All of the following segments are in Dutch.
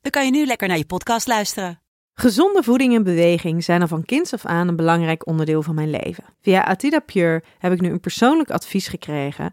dan kan je nu lekker naar je podcast luisteren. Gezonde voeding en beweging zijn al van kinds af aan een belangrijk onderdeel van mijn leven. Via Atida Pure heb ik nu een persoonlijk advies gekregen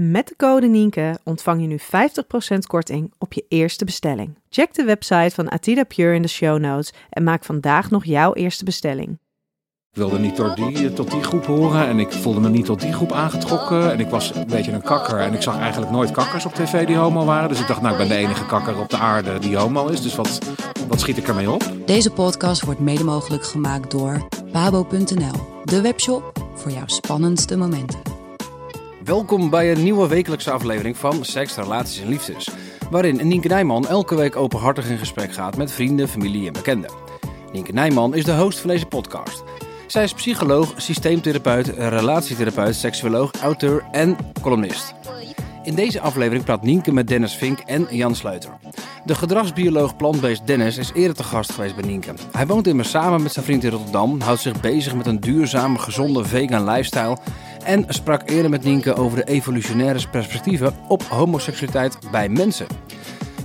Met de code Nienke ontvang je nu 50% korting op je eerste bestelling. Check de website van Atida Pure in de show notes en maak vandaag nog jouw eerste bestelling. Ik wilde niet door die, tot die groep horen en ik voelde me niet tot die groep aangetrokken. En ik was een beetje een kakker en ik zag eigenlijk nooit kakkers op tv die homo waren. Dus ik dacht, nou ik ben de enige kakker op de aarde die homo is. Dus wat, wat schiet ik ermee op? Deze podcast wordt mede mogelijk gemaakt door pabo.nl, de webshop voor jouw spannendste momenten. Welkom bij een nieuwe wekelijkse aflevering van Seks, Relaties en Liefdes. Waarin Nienke Nijman elke week openhartig in gesprek gaat met vrienden, familie en bekenden. Nienke Nijman is de host van deze podcast. Zij is psycholoog, systeemtherapeut, relatietherapeut, seksuoloog, auteur en columnist. In deze aflevering praat Nienke met Dennis Vink en Jan Sleuter. De gedragsbioloog plantbeest Dennis is eerder te gast geweest bij Nienke. Hij woont immers samen met zijn vriend in Rotterdam, houdt zich bezig met een duurzame, gezonde vegan lifestyle en sprak eerder met Nienke over de evolutionaire perspectieven op homoseksualiteit bij mensen.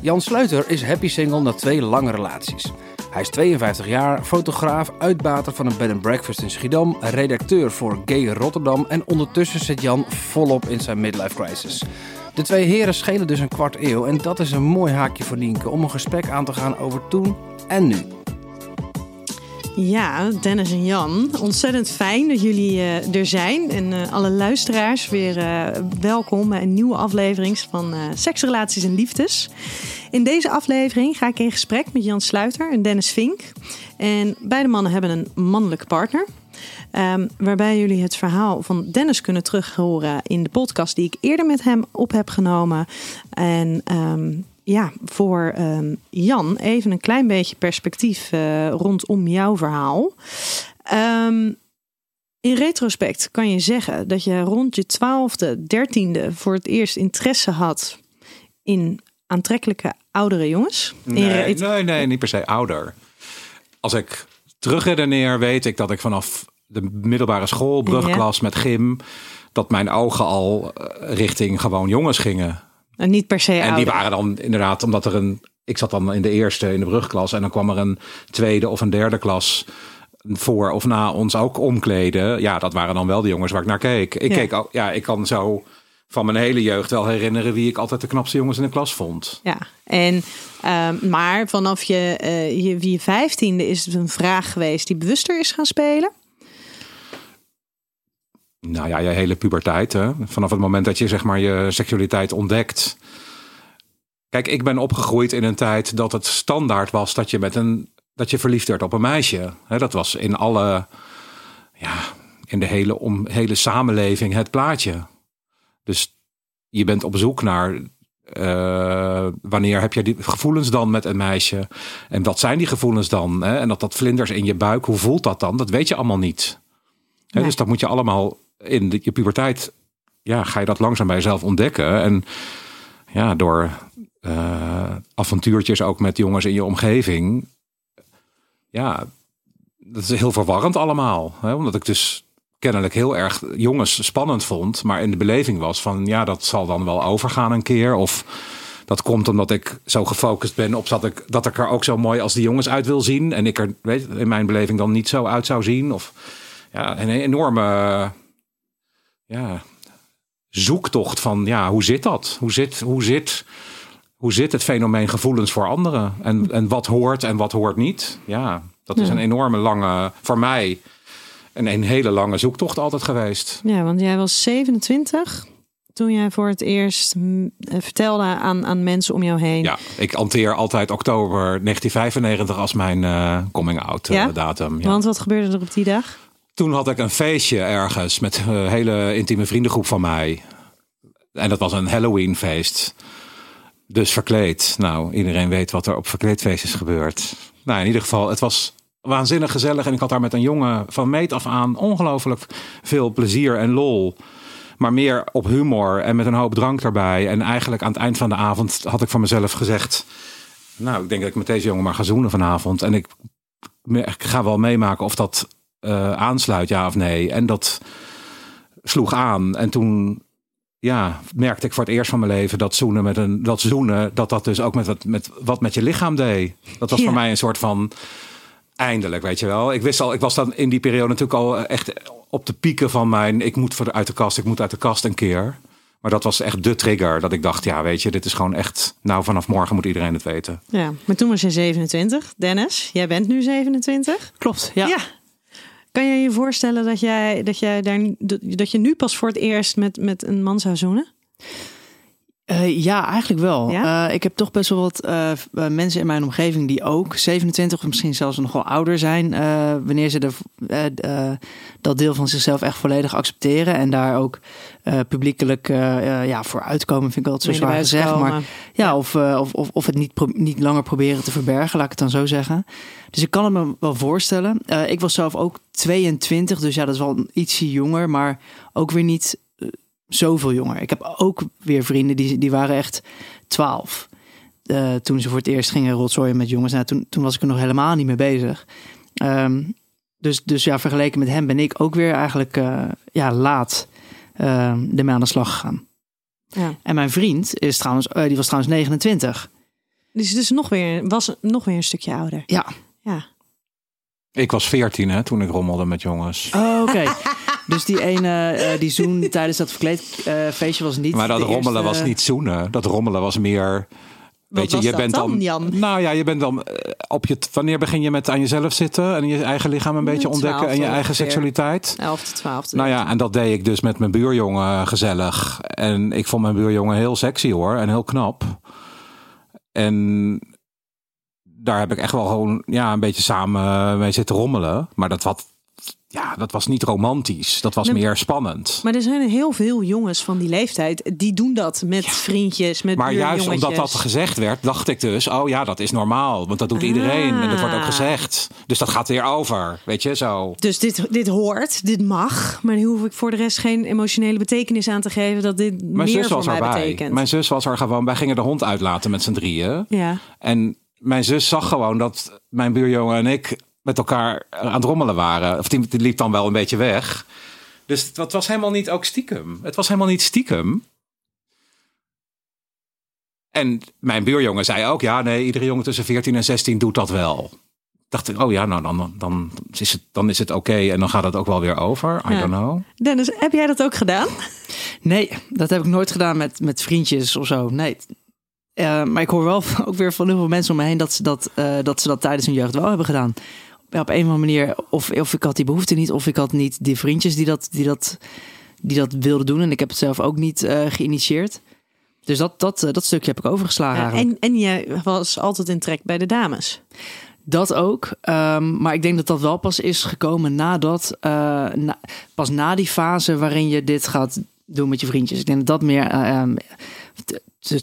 Jan Sleuter is happy single na twee lange relaties. Hij is 52 jaar, fotograaf, uitbater van een bed and breakfast in Schiedam, redacteur voor Gay Rotterdam en ondertussen zit Jan volop in zijn midlife crisis. De twee heren schelen dus een kwart eeuw en dat is een mooi haakje voor Nienke om een gesprek aan te gaan over toen en nu. Ja, Dennis en Jan, ontzettend fijn dat jullie uh, er zijn. En uh, alle luisteraars weer uh, welkom bij een nieuwe aflevering van Seksrelaties en Liefdes. In deze aflevering ga ik in gesprek met Jan Sluiter en Dennis Vink. En beide mannen hebben een mannelijke partner. Um, waarbij jullie het verhaal van Dennis kunnen terughoren in de podcast die ik eerder met hem op heb genomen. En um, ja, voor um, Jan even een klein beetje perspectief uh, rondom jouw verhaal. Um, in retrospect kan je zeggen dat je rond je twaalfde, dertiende voor het eerst interesse had in aantrekkelijke oudere jongens. Nee, nee, nee, niet per se ouder. Als ik terugredeneer, weet ik dat ik vanaf de middelbare school, brugklas ja. met gym, dat mijn ogen al eh, richting gewoon jongens gingen. En niet per se. En die waren dan inderdaad, omdat er een. Ik zat dan in de eerste in de brugklas en dan kwam er een tweede of een derde klas voor of na ons ook omkleden. Ja, dat waren dan wel de jongens waar ik naar keek. Ik ja. keek ook, ja, ik kan zo van mijn hele jeugd wel herinneren wie ik altijd de knapste jongens in de klas vond. Ja, en uh, maar vanaf je, uh, je, je vijftiende is het een vraag geweest die bewuster is gaan spelen. Nou ja, je hele puberteit. Hè? Vanaf het moment dat je zeg maar je seksualiteit ontdekt. Kijk, ik ben opgegroeid in een tijd dat het standaard was dat je met een dat je verliefd werd op een meisje. Dat was in alle, ja, in de hele, om, hele samenleving het plaatje. Dus je bent op zoek naar uh, wanneer heb je die gevoelens dan met een meisje? En wat zijn die gevoelens dan? Hè? En dat dat vlinders in je buik, hoe voelt dat dan? Dat weet je allemaal niet. Nee. Dus dat moet je allemaal in de, je puberteit, ja, ga je dat langzaam bij jezelf ontdekken. En ja, door uh, avontuurtjes ook met jongens in je omgeving. Ja, dat is heel verwarrend allemaal. Hè? Omdat ik dus kennelijk heel erg jongens spannend vond. Maar in de beleving was van, ja, dat zal dan wel overgaan een keer. Of dat komt omdat ik zo gefocust ben op dat ik, dat ik er ook zo mooi als die jongens uit wil zien. En ik er, weet in mijn beleving dan niet zo uit zou zien. Of ja, een enorme ja, zoektocht van ja, hoe zit dat? Hoe zit, hoe zit, hoe zit het fenomeen gevoelens voor anderen? En, en wat hoort en wat hoort niet? Ja, dat is een enorme lange, voor mij, En een hele lange zoektocht altijd geweest. Ja, want jij was 27 toen jij voor het eerst eh, vertelde aan, aan mensen om jou heen. Ja, ik hanteer altijd oktober 1995 als mijn eh, coming-out Ja? datum. Ja. Want wat gebeurde er op die dag? Toen had ik een feestje ergens met een hele intieme vriendengroep van mij. En dat was een Halloween feest. Dus verkleed. Nou, iedereen weet wat er op verkleedfeestjes gebeurt. Nou, in ieder geval, het was waanzinnig gezellig. En ik had daar met een jongen van meet af aan ongelooflijk veel plezier en lol. Maar meer op humor en met een hoop drank erbij. En eigenlijk aan het eind van de avond had ik van mezelf gezegd... Nou, ik denk dat ik met deze jongen maar ga zoenen vanavond. En ik ga wel meemaken of dat eh, aansluit, ja of nee. En dat sloeg aan. En toen ja, merkte ik voor het eerst van mijn leven dat zoenen met een dat zoenen, dat dat dus ook met wat met, wat met je lichaam deed. Dat was Ja. voor mij een soort van eindelijk, weet je wel. Ik wist al, ik was dan in die periode natuurlijk al echt op de pieken van mijn ik moet voor de, uit de kast, ik moet uit de kast een keer. Maar dat was echt de trigger dat ik dacht, ja, weet je, dit is gewoon echt. Nou, vanaf morgen moet iedereen het weten. Ja, maar toen was je 27. Dennis, jij bent nu 27. Klopt, ja. Kan je je voorstellen dat jij, dat jij daar, dat je nu pas voor het eerst met, met een man zou zoenen? Eh, ja, eigenlijk wel. Ja? Eh, ik heb toch best wel wat eh, mensen in mijn omgeving die ook 27 of misschien zelfs nog wel ouder zijn. wanneer ze de, dat deel van zichzelf echt volledig accepteren. En daar ook publiekelijk ja, voor uitkomen, vind ik altijd zo zwaar gezegd. Maar komen. ja, of, of, of, of het niet, niet langer proberen te verbergen, laat ik het dan zo zeggen. Dus ik kan het me wel voorstellen. Eh, ik was zelf ook 22, dus ja, dat is wel ietsje jonger, maar ook weer niet eh, zoveel jonger. Ik heb ook weer vrienden die, die waren echt 12. eh, toen ze voor het eerst gingen rotzooien met jongens. Nou, toen, toen was ik er nog helemaal niet mee bezig. Ehm, dus, dus ja, vergeleken met hem ben ik ook weer eigenlijk ja, laat ehm ermee aan de slag gegaan. Ja. En mijn vriend is trouwens, die was trouwens 29. Dus, dus nog weer, was nog weer een stukje ouder. Ja. Ja. Ik was 14 hè, toen ik rommelde met jongens. Oh, oké. dus die ene, eh, die zoen tijdens dat verkleedfeestje was niet Maar dat rommelen eerste- was niet zoenen. Dat rommelen was meer. Weet je, je dat bent dan, Jan? Nou ja, je bent dan eh, op je. Wanneer begin je met aan jezelf zitten en je eigen lichaam een beetje ontdekken en je eigen seksualiteit? 11 tot 12. Nou ja, en dat deed ik dus met mijn buurjongen gezellig. En ik vond mijn buurjongen heel sexy hoor en heel knap. En daar heb ik echt wel gewoon ja, een beetje samen mee zitten rommelen. Maar dat, wat, ja, dat was niet romantisch. Dat was Nee, meer spannend. Maar er zijn heel veel jongens van die leeftijd die doen dat met vriendjes, met Maar juist omdat dat gezegd werd, dacht ik dus, oh ja, dat is normaal. Want dat doet iedereen en dat wordt ook Ah. gezegd. Dus dat gaat weer over, weet je, zo. Dus dit, dit hoort, dit mag, maar hier hoef ik voor de rest geen emotionele betekenis aan te geven dat dit Mijn meer zus voor mij erbij. betekent. Mijn zus was er gewoon, wij gingen de hond uitlaten met z'n drieën. Ja. En mijn zus zag gewoon dat mijn buurjongen en ik met elkaar aan het rommelen waren. Of die, die liep dan wel een beetje weg. Dus het was helemaal niet ook stiekem. Het was helemaal niet stiekem. En mijn buurjongen zei ook, ja, nee, iedere jongen tussen 14 en 16 doet dat wel. Dacht ik, oh ja, nou dan, dan, is, het, dan is het oké en dan gaat het ook wel weer over. I Ja. don't know. Dennis, heb jij dat ook gedaan? Nee, dat heb ik nooit gedaan met, met vriendjes of zo. Nee. Eh, maar ik hoor wel ook weer van heel veel mensen om me heen dat ze dat, eh, dat, ze dat tijdens hun jeugd wel hebben gedaan. Ja, op een of andere manier, of, of ik had die behoefte niet, of ik had niet die vriendjes die dat, die dat, die dat wilden doen. En ik heb het zelf ook niet eh, geïnitieerd. Dus dat, dat, dat stukje heb ik overgeslagen Ja, en, en jij was altijd in trek bij de dames. Dat ook. Ehm, maar ik denk dat dat wel pas is gekomen nadat, na- pas na die fase waarin je dit gaat doen met je vriendjes. Ik denk dat dat meer eh, ehm,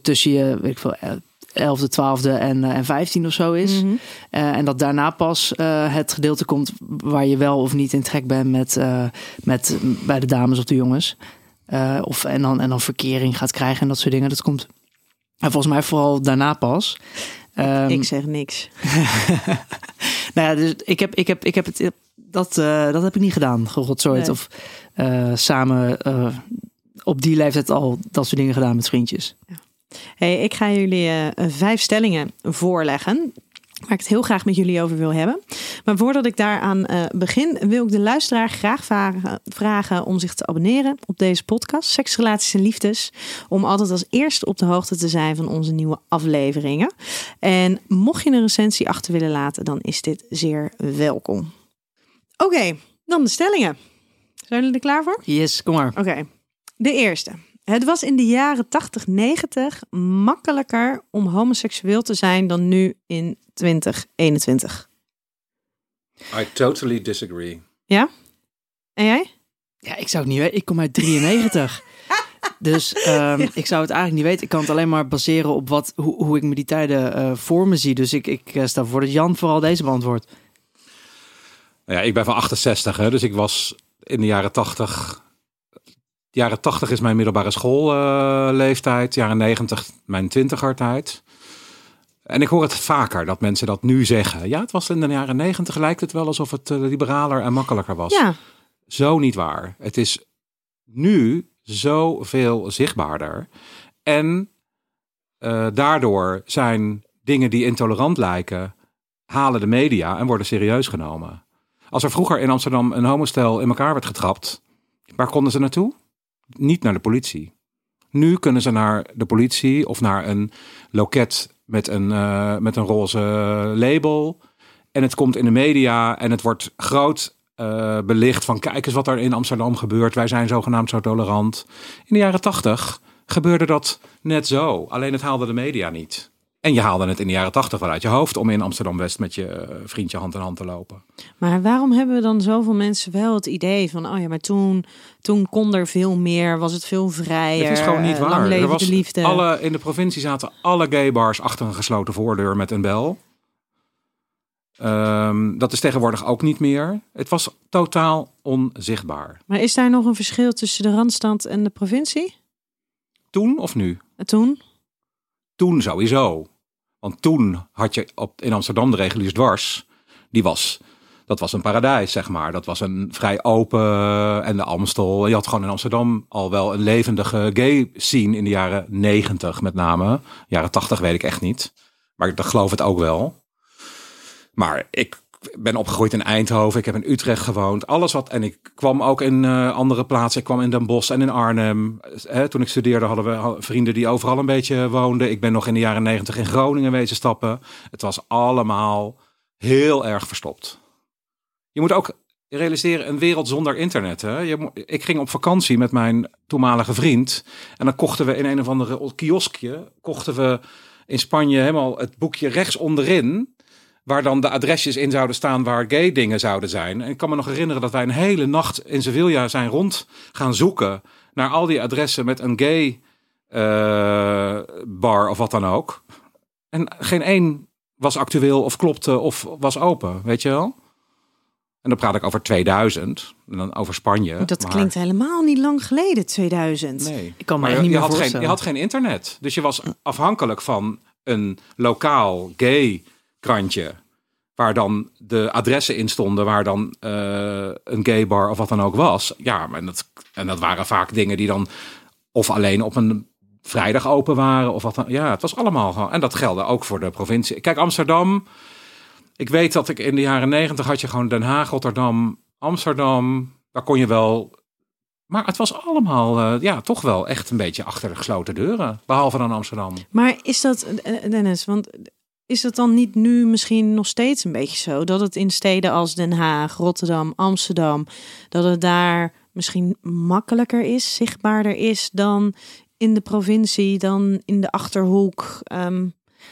tussen je, weet ik veel, eh, 11e, 12e en, eh, en 15 of zo is. Mhm. Eh, en dat daarna pas eh, het gedeelte komt waar je wel of niet in trek bent met, met bij de dames of de jongens. Of, en, dan, en dan verkering gaat krijgen en dat soort dingen. Dat komt en volgens mij vooral daarna pas. Ehm, ik zeg niks. nou ja, dus ik heb, ik heb, ik heb het, dat, dat heb ik niet gedaan, gerotzooid. Nee. Of samen op die leeftijd al dat soort dingen gedaan met vriendjes. Hey, ik ga jullie eh, vijf stellingen voorleggen. Waar ik het heel graag met jullie over wil hebben. Maar voordat ik daaraan eh, begin, wil ik de luisteraar graag vragen, vragen om zich te abonneren op deze podcast, Seks, Relaties en Liefdes. Om altijd als eerste op de hoogte te zijn van onze nieuwe afleveringen. En mocht je een recensie achter willen laten, dan is dit zeer welkom. Oké, Dan de stellingen. Zijn jullie er klaar voor? Yes, kom maar. Oké. De eerste. Het was in de jaren 80, 90 makkelijker om homoseksueel te zijn dan nu in 2021. I totally disagree. Ja? En jij? Ja, ik zou het niet weten. Ik kom uit 93. dus ehm, ik zou het eigenlijk niet weten. Ik kan het alleen maar baseren op wat, hoe, hoe ik me die tijden eh, voor me zie. Dus ik, ik eh, stel voor dat Jan vooral deze beantwoordt. Ja, ik ben van 68, hè, dus ik was in de jaren 80. Jaren 80 is mijn middelbare schoolleeftijd. jaren 90 mijn twintigertijd. En ik hoor het vaker dat mensen dat nu zeggen. Ja, het was in de jaren 90 lijkt het wel alsof het eh, liberaler en makkelijker was. Ja. Zo niet waar. Het is nu zoveel zichtbaarder. En eh, daardoor zijn dingen die intolerant lijken, halen de media en worden serieus genomen. Als er vroeger in Amsterdam een homostel in elkaar werd getrapt, waar konden ze naartoe? Niet naar de politie. Nu kunnen ze naar de politie of naar een loket met een, eh, met een roze label. En het komt in de media en het wordt groot eh, belicht van kijk eens wat er in Amsterdam gebeurt. Wij zijn zogenaamd zo tolerant. In de jaren tachtig gebeurde dat net zo. Alleen het haalde de media niet. En je haalde het in de jaren tachtig wel uit je hoofd om in Amsterdam-West met je eh, vriendje hand in hand te lopen. Maar waarom hebben dan zoveel mensen wel het idee van, oh ja, maar toen, toen kon er veel meer, was het veel vrijer. Het is gewoon niet eh, waar. Er was de liefde. Alle, in de provincie zaten alle gay bars achter een gesloten voordeur met een bel. Ehm, dat is tegenwoordig ook niet meer. Het was totaal onzichtbaar. Maar is daar nog een verschil tussen de Randstad en de provincie? Toen of nu? En toen? Toen sowieso. Want toen had je op, in Amsterdam de reguliers dwars. Die was, dat was een paradijs, zeg maar. Dat was een vrij open en de Amstel. Je had gewoon in Amsterdam al wel een levendige gay scene in de jaren negentig met name. Jaren tachtig weet ik echt niet. Maar ik geloof het ook wel. Maar ik ben opgegroeid in Eindhoven. Ik heb in Utrecht gewoond. Alles wat. En ik kwam ook in eh, andere plaatsen. Ik kwam in Den Bosch en in Arnhem. Toen ik studeerde hadden we vrienden die overal een beetje woonden. Ik ben nog in de jaren negentig in Groningen wezen stappen. Het was allemaal heel erg verstopt. Je moet ook realiseren, een wereld zonder internet. Hè? Ik ging op vakantie met mijn toenmalige vriend. En dan kochten we in een of andere kioskje. Kochten we in Spanje helemaal het boekje rechts onderin waar dan de adresjes in zouden staan waar gay dingen zouden zijn. En ik kan me nog herinneren dat wij een hele nacht in Sevilla zijn rond gaan zoeken naar al die adressen met een gay eh, bar of wat dan ook. En geen één was actueel of klopte of was open, weet je wel? En dan praat ik over 2000 en dan over Spanje. Dat maar- klinkt helemaal niet lang geleden, 2000. Nee. Ik kan me Maar niet je meer had geen, voorstellen. je had geen internet. Dus je was afhankelijk van een lokaal gay krantje. Waar dan de adressen in stonden, waar dan eh, een gay bar of wat dan ook was. Ja, en dat, en dat waren vaak dingen die dan of alleen op een vrijdag open waren. Of wat dan. Ja, het was allemaal gewoon. En dat geldde ook voor de provincie. Kijk, Amsterdam. Ik weet dat ik in de jaren negentig had je gewoon Den Haag, Rotterdam, Amsterdam. Daar kon je wel maar het was allemaal, eh, ja, toch wel echt een beetje achter de gesloten deuren. Behalve dan Amsterdam. Maar is dat, eh, Dennis, want is dat dan niet nu misschien nog steeds een beetje zo? Dat het in steden als Den Haag, Rotterdam, Amsterdam, dat het daar misschien makkelijker is, zichtbaarder is dan in de provincie, dan in de Achterhoek? Ehm,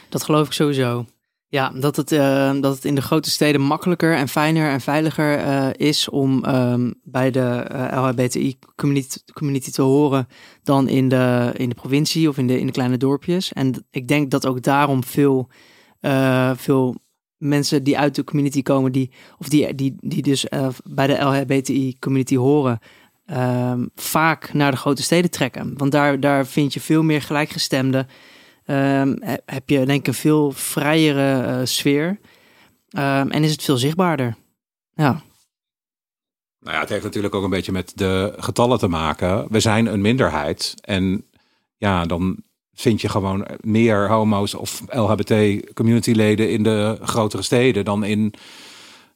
Dat geloof ik sowieso. Ja, dat het, eh, dat het in de grote steden makkelijker en fijner en veiliger eh, is om ehm, bij de eh, LHBTI-community community te horen dan in de, in de provincie of in de, in de kleine dorpjes. En ik denk dat ook daarom veel, eh, veel mensen die uit de community komen, die, of die, die, die dus eh, bij de LHBTI-community horen, ehm, vaak naar de grote steden trekken. Want daar, daar vind je veel meer gelijkgestemden. Ehm, he- heb je denk ik een veel vrijere eh, sfeer. Ehm, en is het veel zichtbaarder. Ja, Nou ja, het heeft natuurlijk ook een beetje met de getallen te maken. We zijn een minderheid. En ja, dan vind je gewoon meer homo's of LHBT-communityleden in de grotere steden dan in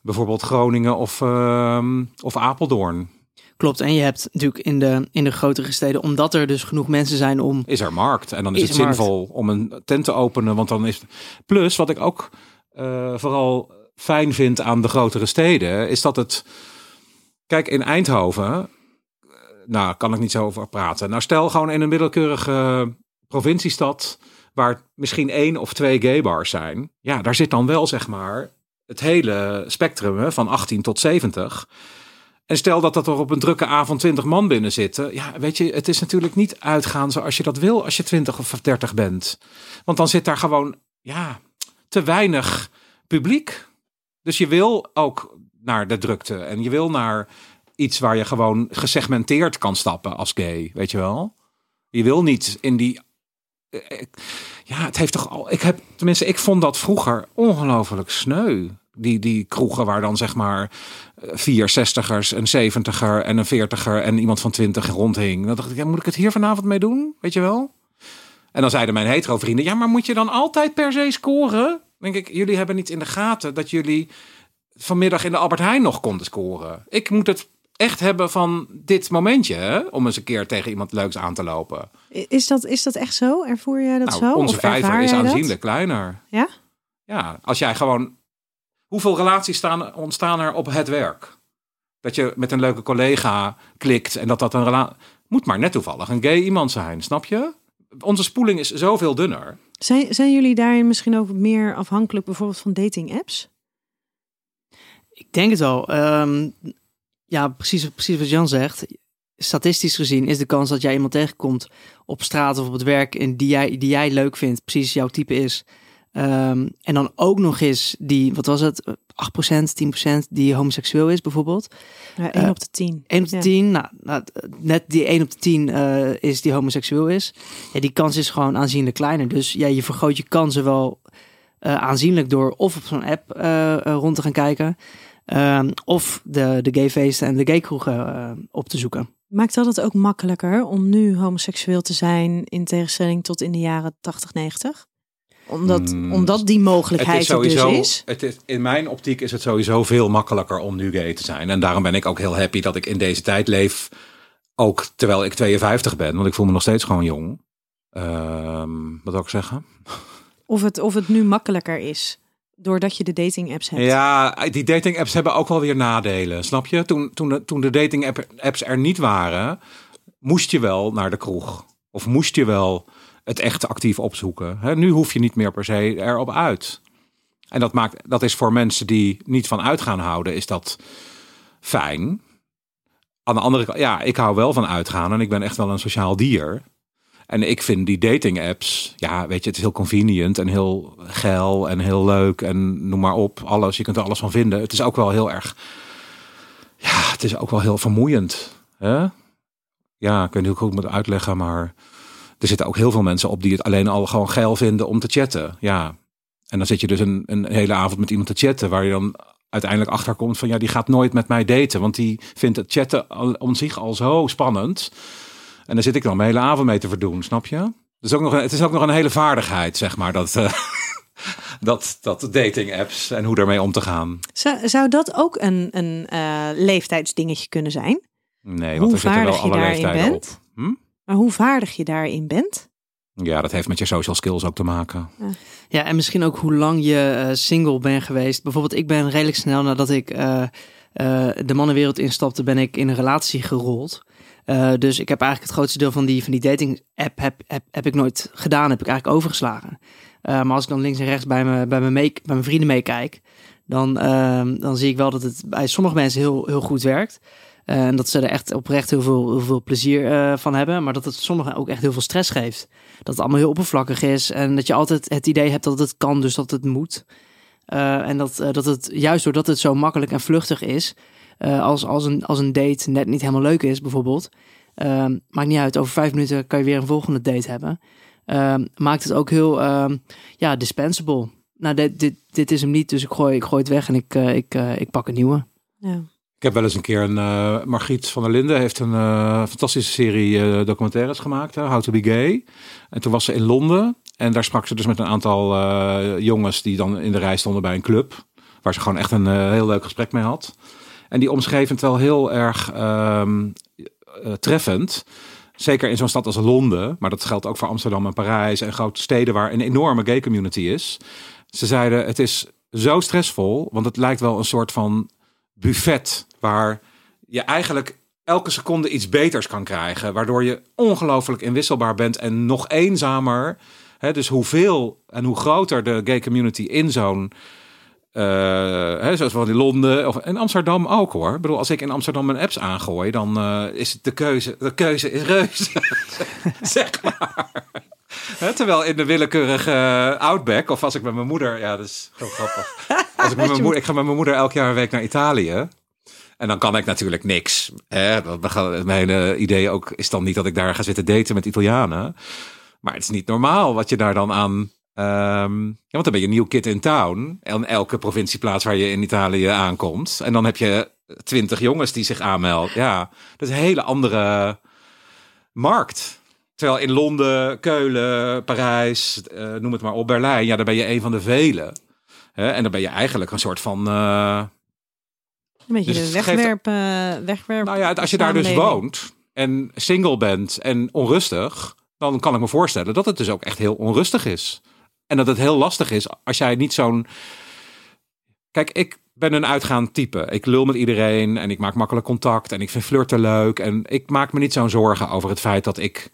bijvoorbeeld Groningen of, ehm, of Apeldoorn. klopt. En je hebt natuurlijk in de, in de grotere steden, omdat er dus genoeg mensen zijn om. Is er markt. En dan is, Is het markt. zinvol om een tent te openen. Want dan is. Plus, wat ik ook eh, vooral fijn vind aan de grotere steden, is dat het. Kijk, in Eindhoven, eh, nou, kan ik niet zo over praten. Nou, stel gewoon in een middelkeurige provinciestad, waar misschien één of twee gaybars zijn. Ja, daar zit dan wel, zeg maar, het hele spectrum hè, van 18 tot 70. En stel dat dat er op een drukke avond 20 man binnen zitten. Ja, weet je, het is natuurlijk niet uitgaan zoals je dat wil als je 20 of 30 bent. Want dan zit daar gewoon, ja, te weinig publiek. Dus je wil ook naar de drukte. En je wil naar iets waar je gewoon gesegmenteerd kan stappen als gay, weet je wel? Je wil niet in die. Eh, Ja, het heeft toch al. Ik heb, tenminste, ik vond dat vroeger ongelooflijk sneu. Die, die kroegen waar dan zeg maar eh, vier zestigers, een zeventiger en een veertiger en iemand van twintig rondhing. Dan dacht ik, ja, moet ik het hier vanavond mee doen? Weet je wel? En dan zeiden mijn hetero vrienden, ja, maar moet je dan altijd per se scoren? Denk ik, jullie hebben niet in de gaten dat jullie vanmiddag in de Albert Heijn nog konden scoren. Ik moet het echt hebben van dit momentje, hè? om eens een keer tegen iemand leuks aan te lopen. Is dat, is dat echt zo? Ervoer jij dat Nou, zo? onze Of vijver is dat? aanzienlijk kleiner. Ja? Ja, als jij gewoon. Hoeveel relaties staan, ontstaan er op het werk? Dat je met een leuke collega klikt en dat dat een relatie. Moet maar net toevallig een gay iemand zijn, snap je? Onze spoeling is zoveel dunner. Zijn, zijn jullie daarin misschien ook meer afhankelijk bijvoorbeeld van dating apps? Ik denk het wel. Ehm, ja, precies, precies wat Jan zegt. Statistisch gezien is de kans dat jij iemand tegenkomt op straat of op het werk en die jij, die jij leuk vindt, precies jouw type is. Ehm, en dan ook nog eens die, wat was het, 8%, 10% die homoseksueel is bijvoorbeeld. Ja, 1 Eh, op de 10. 1 op de Ja. 10, nou, nou, net die 1 op de 10 eh, is die homoseksueel is. Ja, die kans is gewoon aanzienlijk kleiner. Dus ja, je vergroot je kansen wel eh, aanzienlijk door of op zo'n app rond te gaan kijken. Ehm, of de, de gayfeesten en de gaykroegen eh op te zoeken. Maakt dat het ook makkelijker om nu homoseksueel te zijn in tegenstelling tot in de jaren 80, 90? Omdat, Hmm. omdat die mogelijkheid er dus is. Het is, in mijn optiek is het sowieso veel makkelijker om nu gay te zijn. En daarom ben ik ook heel happy dat ik in deze tijd leef. Ook terwijl ik 52 ben, want ik voel me nog steeds gewoon jong. Ehm, wat wil ik zeggen? Of het, of het nu makkelijker is. Doordat je de dating apps hebt. Ja, die dating apps hebben ook wel weer nadelen. Snap je? Toen, toen, de, toen de dating app- apps er niet waren, moest je wel naar de kroeg. Of moest je wel het echt actief opzoeken. Nu hoef je niet meer per se erop uit. En dat, maakt, dat is voor mensen die niet van uitgaan houden, is dat fijn. Aan de andere kant, ja, ik hou wel van uitgaan en ik ben echt wel een sociaal dier. En ik vind die dating apps, ja, weet je, het is heel convenient en heel geil en heel leuk en noem maar op, alles. Je kunt er alles van vinden. Het is ook wel heel erg, ja, het is ook wel heel vermoeiend. Hè? Ja, ik weet niet hoe ik het moet uitleggen, maar er zitten ook heel veel mensen op die het alleen al gewoon geil vinden om te chatten. Ja, en dan zit je dus een, een hele avond met iemand te chatten, waar je dan uiteindelijk achter komt van ja, die gaat nooit met mij daten, want die vindt het chatten om zich al zo spannend. En daar zit ik dan mijn hele avond mee te verdoen, snap je? Dus ook nog een, het is ook nog een hele vaardigheid, zeg maar, dat, eh, dat, dat dating apps en hoe daarmee om te gaan. Zou, zou dat ook een, een eh, leeftijdsdingetje kunnen zijn? Nee, Hoe want er zitten wel vaardig je alle daarin leeftijden bent? op. Hm? Maar hoe vaardig je daarin bent? Ja, dat heeft met je social skills ook te maken. Ja, en misschien ook hoe lang je eh, single bent geweest. Bijvoorbeeld, ik ben redelijk snel nadat ik eh, eh, de mannenwereld instapte, ben ik in een relatie gerold. Eh, dus ik heb eigenlijk het grootste deel van die, van die dating app heb, heb, heb ik nooit gedaan, heb ik eigenlijk overgeslagen. Eh, maar als ik dan links en rechts bij, me, bij, bij mijn vrienden meekijk, dan, ehm, dan zie ik wel dat het bij sommige mensen heel, heel goed werkt. Eh, en dat ze er echt oprecht heel veel, heel veel plezier van hebben. Maar dat het sommigen ook echt heel veel stress geeft. Dat het allemaal heel oppervlakkig is. En dat je altijd het idee hebt dat het kan, dus dat het moet. En dat, dat het juist doordat het zo makkelijk en vluchtig is. Eh, als, als, een, als een date net niet helemaal leuk is, bijvoorbeeld. ehm, maakt niet uit, over vijf minuten kan je weer een volgende date hebben. Ehm, maakt het ook heel ehm, ja, dispensable. Nou, dit, dit, dit is hem niet, dus ik gooi, ik gooi het weg en ik, eh, ik, eh, ik pak een nieuwe. Ja. Ik heb wel eens een keer een Margriet van der Linden heeft een fantastische serie eh, documentaires gemaakt, hè, How to be Gay. En toen was ze in Londen en daar sprak ze dus met een aantal eh, jongens die dan in de rij stonden bij een club, waar ze gewoon echt een heel leuk gesprek mee had. En die omschreef het wel heel erg ehm, eh, treffend. Zeker in zo'n stad als Londen, maar dat geldt ook voor Amsterdam en Parijs en grote steden waar een enorme gay community is. Ze zeiden: het is zo stressvol, want het lijkt wel een soort van buffet waar je eigenlijk elke seconde iets beters kan krijgen. Waardoor je ongelooflijk inwisselbaar bent en nog eenzamer. Hè, dus hoeveel en hoe groter de gay community in zo'n. Eh, hè, zoals van in Londen of in Amsterdam ook hoor. Ik bedoel, als ik in Amsterdam mijn apps aangooi, dan eh, is het de keuze. De keuze is reuze. zeg maar. Terwijl in de willekeurige eh, Outback, of als ik met mijn moeder, ja, dat is heel grappig. Als ik, met mijn moeder, ik ga met mijn moeder elk jaar een week naar Italië. En dan kan ik natuurlijk niks. Hè? Mijn idee ook is dan niet dat ik daar ga zitten daten met Italianen. Maar het is niet normaal wat je daar dan aan. Ehm, ja, want dan ben je een nieuw kid in town. En elke provincieplaats waar je in Italië aankomt. En dan heb je twintig jongens die zich aanmelden. Ja, dat is een hele andere markt. Terwijl in Londen, Keulen, Parijs, eh, noem het maar op, Berlijn. Ja, daar ben je een van de velen. En dan ben je eigenlijk een soort van. eh, Een beetje Dus de geeft- wegwerp, eh, wegwerp. nou ja, als je daar dus woont en single bent en onrustig, dan kan ik me voorstellen dat het dus ook echt heel onrustig is. En dat het heel lastig is als jij niet zo'n. Kijk, ik ben een uitgaand type. Ik lul met iedereen en ik maak makkelijk contact en ik vind flirten leuk. En ik maak me niet zo'n zorgen over het feit dat ik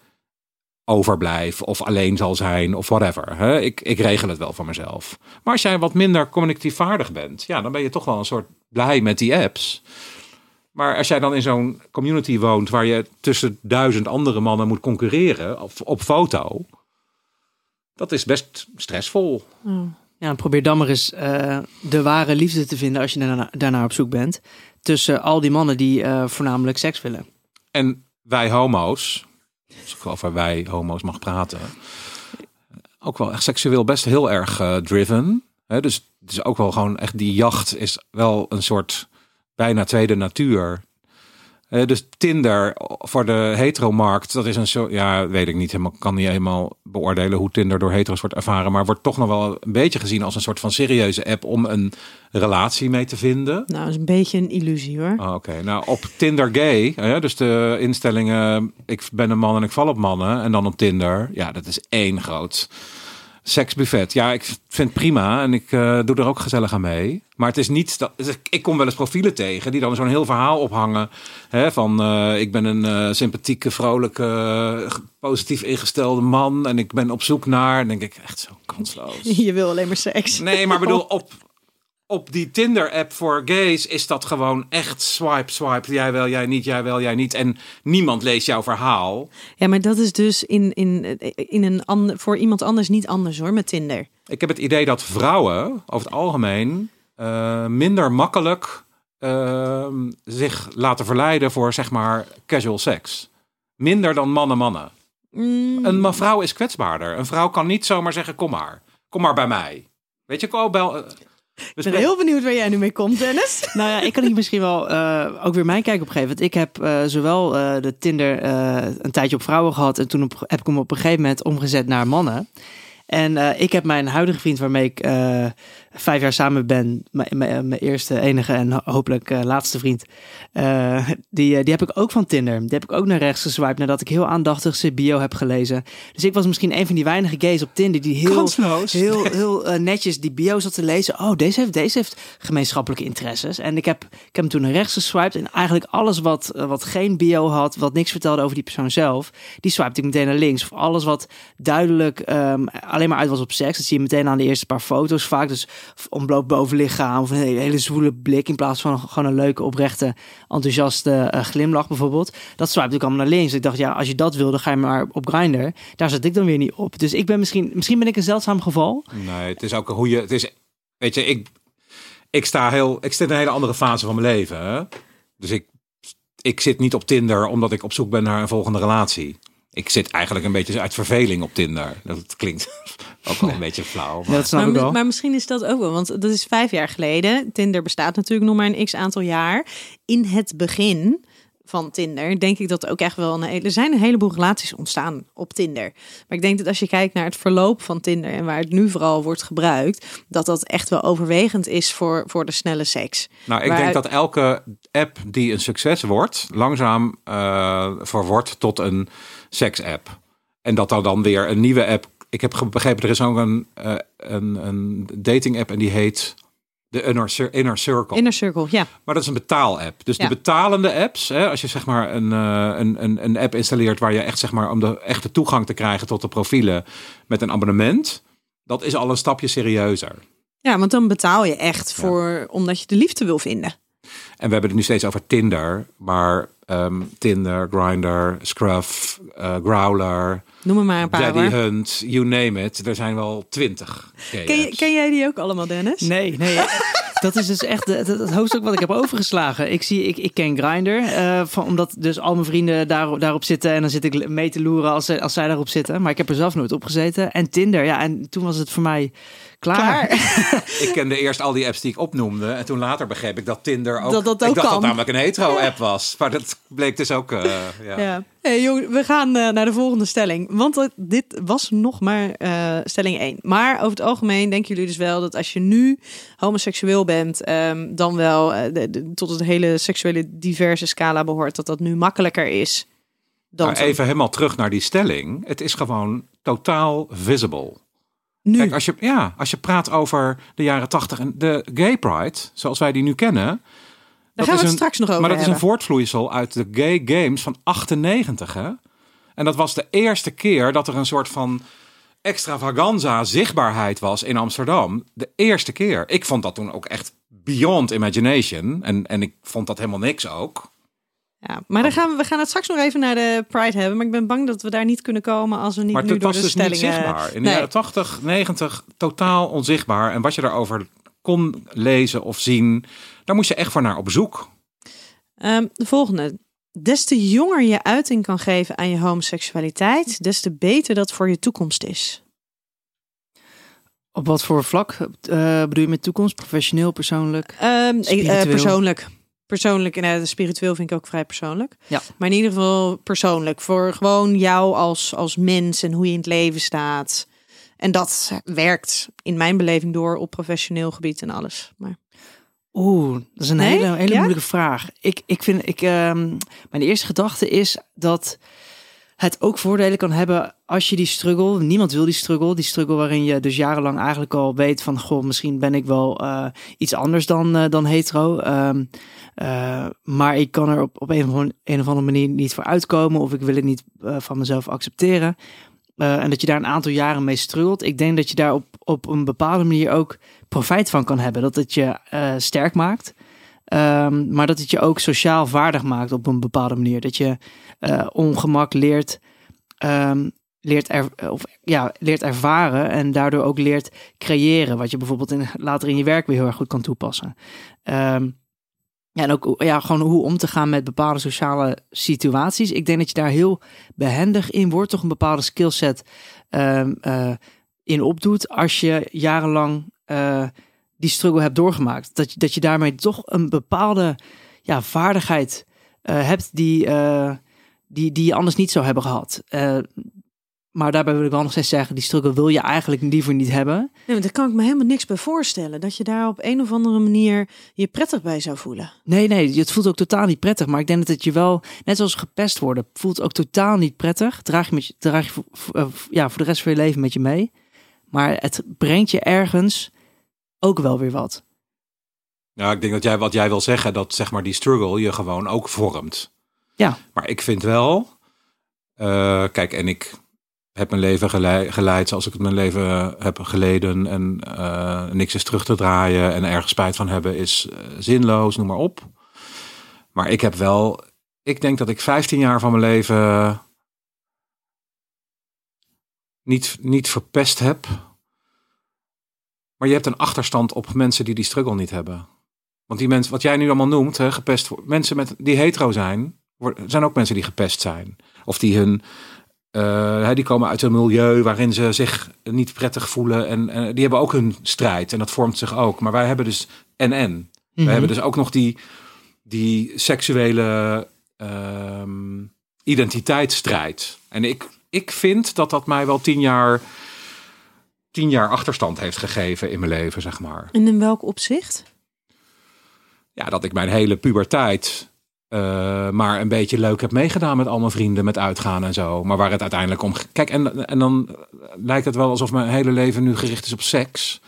overblijf of alleen zal zijn of whatever. Ik, ik regel het wel voor mezelf. Maar als jij wat minder communicatief vaardig bent, ja, dan ben je toch wel een soort blij met die apps. Maar als jij dan in zo'n community woont waar je tussen duizend andere mannen moet concurreren op foto, dat is best stressvol. Ja, en probeer dan maar eens eh, de ware liefde te vinden als je daarna, daarnaar op zoek bent. Tussen al die mannen die eh, voornamelijk seks willen. En wij homo's, als ik over wij homo's mag praten, ook wel echt seksueel best heel erg eh, driven. Hè, dus het is ook wel gewoon echt die jacht is wel een soort bijna tweede natuur. Eh, dus Tinder voor de heteromarkt, dat is een soort, ja, weet ik niet helemaal, kan niet helemaal beoordelen hoe Tinder door hetero's wordt ervaren, maar wordt toch nog wel een beetje gezien als een soort van serieuze app om een relatie mee te vinden. Nou, dat is een beetje een illusie hoor. Oh, Oké, nou op Tinder gay, dus de instellingen, ik ben een man en ik val op mannen. En dan op Tinder, ja, dat is één groot seksbuffet. Ja, ik vind het prima en ik eh, doe er ook gezellig aan mee. Maar het is niet, dat, dus ik kom wel eens profielen tegen die dan zo'n heel verhaal ophangen. Hè, van eh, ik ben een eh, sympathieke, vrolijke, positief ingestelde man en ik ben op zoek naar, denk ik echt zo kansloos. Je wil alleen maar seks. Nee, maar bedoel, op, op die Tinder-app voor gays is dat gewoon echt swipe, swipe. Jij wel, jij niet, jij wel, jij niet. En niemand leest jouw verhaal. Ja, maar dat is dus in, in, in een ander, voor iemand anders niet anders hoor, met Tinder. Ik heb het idee dat vrouwen over het algemeen eh, minder makkelijk eh, zich laten verleiden voor zeg maar casual seks. Minder dan mannen mannen. Mm, Een vrouw is kwetsbaarder. Een vrouw kan niet zomaar zeggen kom maar. Kom maar bij mij. Weet je, kom bel. Ik ben heel benieuwd waar jij nu mee komt, Dennis. Nou ja, ik kan hier misschien wel eh, ook weer mijn kijk op geven. Want ik heb eh, zowel eh, de Tinder een tijdje op vrouwen gehad. En toen op, heb ik hem op een gegeven moment omgezet naar mannen. En ik heb mijn huidige vriend waarmee ik vijf jaar samen ben. Mijn, mijn, mijn eerste, enige en ho- hopelijk eh, laatste vriend. eh, die, eh, die heb ik ook van Tinder. Die heb ik ook naar rechts geswiped nadat ik heel aandachtig zijn bio heb gelezen. Dus ik was misschien een van die weinige gays op Tinder die heel Kansloos. heel, heel eh, netjes die bio zat te lezen. Oh, deze heeft, deze heeft gemeenschappelijke interesses. En ik heb, ik heb hem toen naar rechts geswiped. En eigenlijk alles wat, eh, wat geen bio had, wat niks vertelde over die persoon zelf, die swipte ik meteen naar links. Of alles wat duidelijk ehm, alleen maar uit was op seks. Dat zie je meteen aan de eerste paar foto's vaak. Dus ontbloot bovenlichaam of een hele, zwoele blik in plaats van gewoon een leuke, oprechte, enthousiaste eh, glimlach bijvoorbeeld. Dat swipte ik allemaal naar links. Ik dacht, ja, als je dat wil, dan ga je maar op Grindr. Daar zat ik dan weer niet op. Dus ik ben misschien, misschien ben ik een zeldzaam geval. Nee, het is ook hoe je. Het is, weet je, ik, ik sta heel. Ik zit in een hele andere fase van mijn leven. Hè? Dus ik, ik zit niet op Tinder omdat ik op zoek ben naar een volgende relatie. Ik zit eigenlijk een beetje uit verveling op Tinder. Dat klinkt ook wel een beetje flauw. Maar dat snap Maar, ik wel. maar misschien is dat ook wel, want dat is vijf jaar geleden. Tinder bestaat natuurlijk nog maar een x aantal jaar. In het begin van Tinder denk ik dat ook echt wel een hele, er zijn een heleboel relaties ontstaan op Tinder. Maar ik denk dat als je kijkt naar het verloop van Tinder en waar het nu vooral wordt gebruikt, dat dat echt wel overwegend is voor, voor de snelle seks. nou, ik denk dat elke app die een succes wordt, langzaam verwordt tot een seks-app. En dat er dan weer een nieuwe app. Ik heb begrepen, er is ook een, eh, een, een dating-app en die heet De Inner, Cir- Inner Circle. Inner Circle, ja. Maar dat is een betaal-app. Dus Ja. de betalende apps, hè, als je zeg maar een, eh, een, een, een app installeert waar je echt zeg maar om de echte toegang te krijgen tot de profielen met een abonnement, dat is al een stapje serieuzer. Ja, want dan betaal je echt voor, omdat je de liefde wil vinden. En we hebben het nu steeds over Tinder, maar ehm, Tinder, Grindr, Scruff, eh, Growler, Noem maar een paar. Daddy hoor. Hunt, you name it. Er zijn wel twintig. Ken, jij die ook allemaal, Dennis? Nee, nee. Dat is dus echt het, het hoofdstuk wat ik heb overgeslagen. Ik, zie, ik, ik ken Grindr, eh, van, omdat dus al mijn vrienden daar, daarop zitten. En dan zit ik mee te loeren als, als zij daarop zitten. Maar ik heb er zelf nooit op gezeten. En Tinder, ja, en toen was het voor mij klaar. Klaar. Ik kende eerst al die apps die ik opnoemde. En toen later begreep ik dat Tinder ook... Dat dat ik ook dacht kan. dat namelijk een hetero-app was. Maar dat bleek dus ook... eh, ja. Ja. Hey, jong, we gaan eh, naar de volgende stelling. Want eh, dit was nog maar eh, stelling 1. Maar over het algemeen denken jullie dus wel dat als je nu homoseksueel bent, ehm, dan wel de- de- tot het hele seksuele diverse scala behoort, dat dat nu makkelijker is dan Maar toen. even helemaal terug naar die stelling. Het is gewoon totaal visible. Nu. Kijk, als je, ja, als je praat over de jaren tachtig en de gay pride, zoals wij die nu kennen. Daar dat gaan is we het een- straks nog over Maar dat is een voortvloeisel uit de gay games van 98. Hè? En dat was de eerste keer dat er een soort van extravaganza zichtbaarheid was in Amsterdam. De eerste keer. Ik vond dat toen ook echt beyond imagination. En, en ik vond dat helemaal niks ook. Ja, maar dan gaan we, we gaan het straks nog even naar de Pride hebben. Maar ik ben bang dat we daar niet kunnen komen als we niet Maar nu het door was de dus niet zichtbaar. In de Nee. jaren 80, 90 totaal onzichtbaar. En wat je daarover kon lezen of zien, daar moest je echt voor naar op zoek. Ehm, de volgende. Des te jonger je uiting kan geven aan je homoseksualiteit, des te beter dat voor je toekomst is. Op wat voor vlak eh, bedoel je met toekomst? Professioneel, persoonlijk? Ehm, eh, persoonlijk. Persoonlijk, en uh, spiritueel vind ik ook vrij persoonlijk. Ja. Maar in ieder geval persoonlijk. Voor gewoon jou als, als mens en hoe je in het leven staat. En dat werkt in mijn beleving door op professioneel gebied en alles. Maar Oeh, dat is een Nee? hele, hele Ja? moeilijke vraag. Ik, ik vind, ik, ehm, mijn eerste gedachte is dat het ook voordelen kan hebben als je die struggle, niemand wil die struggle, die struggle waarin je dus jarenlang eigenlijk al weet van, goh, misschien ben ik wel eh, iets anders dan, eh, dan hetero. Ehm, eh, maar ik kan er op, op een, of andere, een of manier niet voor uitkomen of ik wil het niet eh, van mezelf accepteren. Eh, en dat je daar een aantal jaren mee struggelt. Ik denk dat je daar op, op een bepaalde manier ook profijt van kan hebben. Dat het je sterk maakt. Ehm, maar dat het je ook sociaal vaardig maakt op een bepaalde manier. Dat je ongemak leert, ehm, leert, er, of, ja, leert ervaren en daardoor ook leert creëren. Wat je bijvoorbeeld in, later in je werk weer heel erg goed kan toepassen. Ehm, ja, en ook ja, gewoon hoe om te gaan met bepaalde sociale situaties. Ik denk dat je daar heel behendig in wordt. Toch een bepaalde skillset eh, in opdoet. Als je jarenlang eh, die struggle hebt doorgemaakt. Dat, dat je daarmee toch een bepaalde ja, vaardigheid eh, hebt die, die, die je anders niet zou hebben gehad. Maar daarbij wil ik wel nog steeds zeggen, die struggle wil je eigenlijk liever niet hebben. nee, want daar kan ik me helemaal niks bij voorstellen. Dat je daar op een of andere manier je prettig bij zou voelen. Nee, nee, het voelt ook totaal niet prettig. Maar ik denk dat het je wel, net zoals gepest worden, voelt ook totaal niet prettig. Draag je, met je, draag je voor, voor- eh, ja, voor de rest van je leven met je mee. Maar het brengt je ergens ook wel weer wat. Ja, ik denk dat jij wat jij wil zeggen, dat zeg maar die struggle je gewoon ook vormt. Ja. Maar ik vind wel, eh, kijk, en ik heb mijn leven gelei- geleid zoals ik het mijn leven heb geleden. En eh, niks is terug te draaien en ergens spijt van hebben is eh, zinloos, noem maar op. Maar ik heb wel, ik denk dat ik 15 jaar van mijn leven niet, niet verpest heb. Maar je hebt een achterstand op mensen die die struggle niet hebben. Want die mensen, wat jij nu allemaal noemt, hè, gepest mensen met, die hetero zijn, zijn ook mensen die gepest zijn. Of die hun, eh, die komen uit een milieu waarin ze zich niet prettig voelen. En, en die hebben ook hun strijd. En dat vormt zich ook. Maar wij hebben dus en en. Mhm. We hebben dus ook nog die, die seksuele ehm, identiteitsstrijd. En ik, ik vind dat dat mij wel tien jaar, tien jaar achterstand heeft gegeven in mijn leven, zeg maar. En in welk opzicht? Ja, dat ik mijn hele puberteit eh, maar een beetje leuk heb meegedaan met al mijn vrienden, met uitgaan en zo. Maar waar het uiteindelijk om... Kijk, en, en dan lijkt het wel alsof mijn hele leven nu gericht is op seks.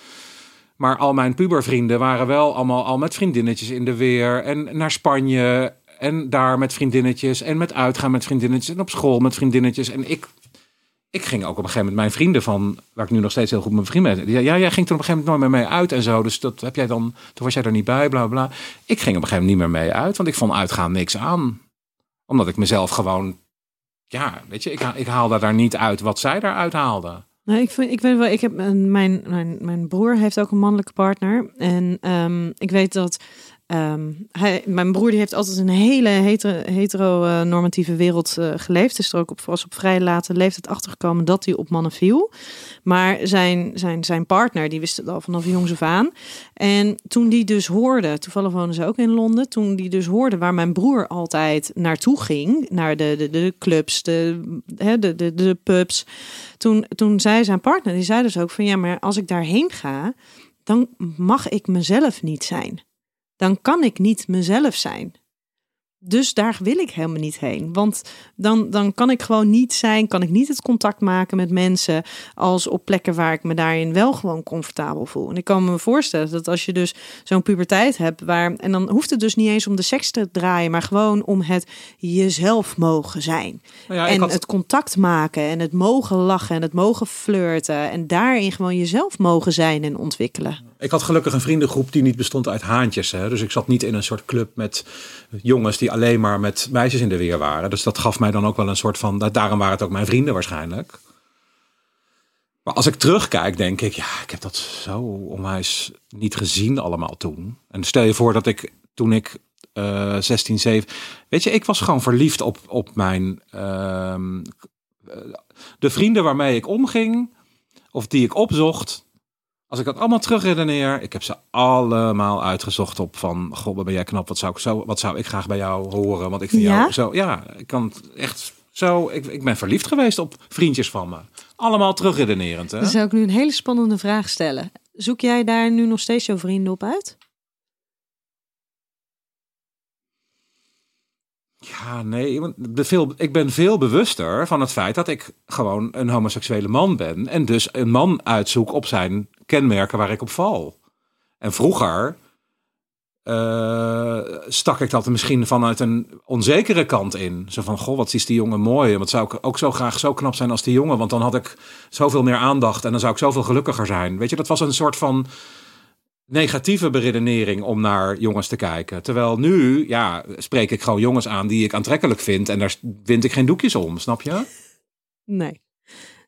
Maar al mijn pubervrienden waren wel allemaal al met vriendinnetjes in de weer. En naar Spanje. En daar met vriendinnetjes. En met uitgaan met vriendinnetjes. En op school met vriendinnetjes. En ik, ik ging ook op een gegeven moment mijn vrienden van... Waar ik nu nog steeds heel goed mijn vrienden ben. Ja, jij ging toen op een gegeven moment nooit meer mee uit en zo. Dus dat heb jij dan... Toen was jij er niet bij, bla bla. Ik ging op een gegeven moment niet meer mee uit. Want ik vond uitgaan niks aan. Omdat ik mezelf gewoon... Ja, weet je, ik, ik haalde daar niet uit wat zij daaruit haalden. Nou, ik, vind, ik weet wel, ik heb mijn, mijn, mijn broer heeft ook een mannelijke partner. En ehm, ik weet dat ehm, hij, mijn broer die heeft altijd een hele hetero, heteronormatieve wereld uh, geleefd. Is er ook op, was op vrij late leeftijd achtergekomen dat hij op mannen viel. Maar zijn, zijn, zijn partner, die wist het al vanaf jongs af aan. En toen die dus hoorde, toevallig wonen ze ook in Londen. Toen die dus hoorde waar mijn broer altijd naartoe ging. Naar de, de, de clubs, de, de, de, de, de pubs toen, toen zei zijn partner, die zei dus ook van ja, maar als ik daarheen ga, dan mag ik mezelf niet zijn. Dan kan ik niet mezelf zijn. Dus daar wil ik helemaal niet heen. Want dan, dan kan ik gewoon niet zijn, kan ik niet het contact maken met mensen als op plekken waar ik me daarin wel gewoon comfortabel voel. En ik kan me voorstellen dat als je dus zo'n puberteit hebt, waar, en dan hoeft het dus niet eens om de seks te draaien, maar gewoon om het jezelf mogen zijn. Nou ja, en het contact maken en het mogen lachen en het mogen flirten en daarin gewoon jezelf mogen zijn en ontwikkelen. Ik had gelukkig een vriendengroep die niet bestond uit haantjes. Hè? Dus ik zat niet in een soort club met jongens die alleen maar met meisjes in de weer waren. Dus dat gaf mij dan ook wel een soort van. Daarom waren het ook mijn vrienden waarschijnlijk. Maar als ik terugkijk, denk ik, ja, ik heb dat zo onwijs niet gezien allemaal toen. En stel je voor dat ik toen ik uh, 16, 7. Weet je, ik was gewoon verliefd op, op mijn. Uh, de vrienden waarmee ik omging, of die ik opzocht als ik dat allemaal terugredeneer, ik heb ze allemaal uitgezocht op van, god, wat ben jij knap, wat zou ik zo, wat zou ik graag bij jou horen, want ik vind ja? jou zo, ja, ik kan echt zo, ik, ik ben verliefd geweest op vriendjes van me. Allemaal terugredenerend. Hè? Dan zou ik nu een hele spannende vraag stellen. Zoek jij daar nu nog steeds jouw vrienden op uit? Ja, nee, veel, ik ben veel bewuster van het feit dat ik gewoon een homoseksuele man ben. En dus een man uitzoek op zijn kenmerken waar ik op val. En vroeger uh, stak ik dat misschien vanuit een onzekere kant in. Zo van, goh, wat is die jongen mooi. Wat zou ik ook zo graag zo knap zijn als die jongen. Want dan had ik zoveel meer aandacht en dan zou ik zoveel gelukkiger zijn. Weet je, dat was een soort van negatieve beredenering om naar jongens te kijken. Terwijl nu, ja, spreek ik gewoon jongens aan die ik aantrekkelijk vind. En daar wind ik geen doekjes om, snap je? Nee,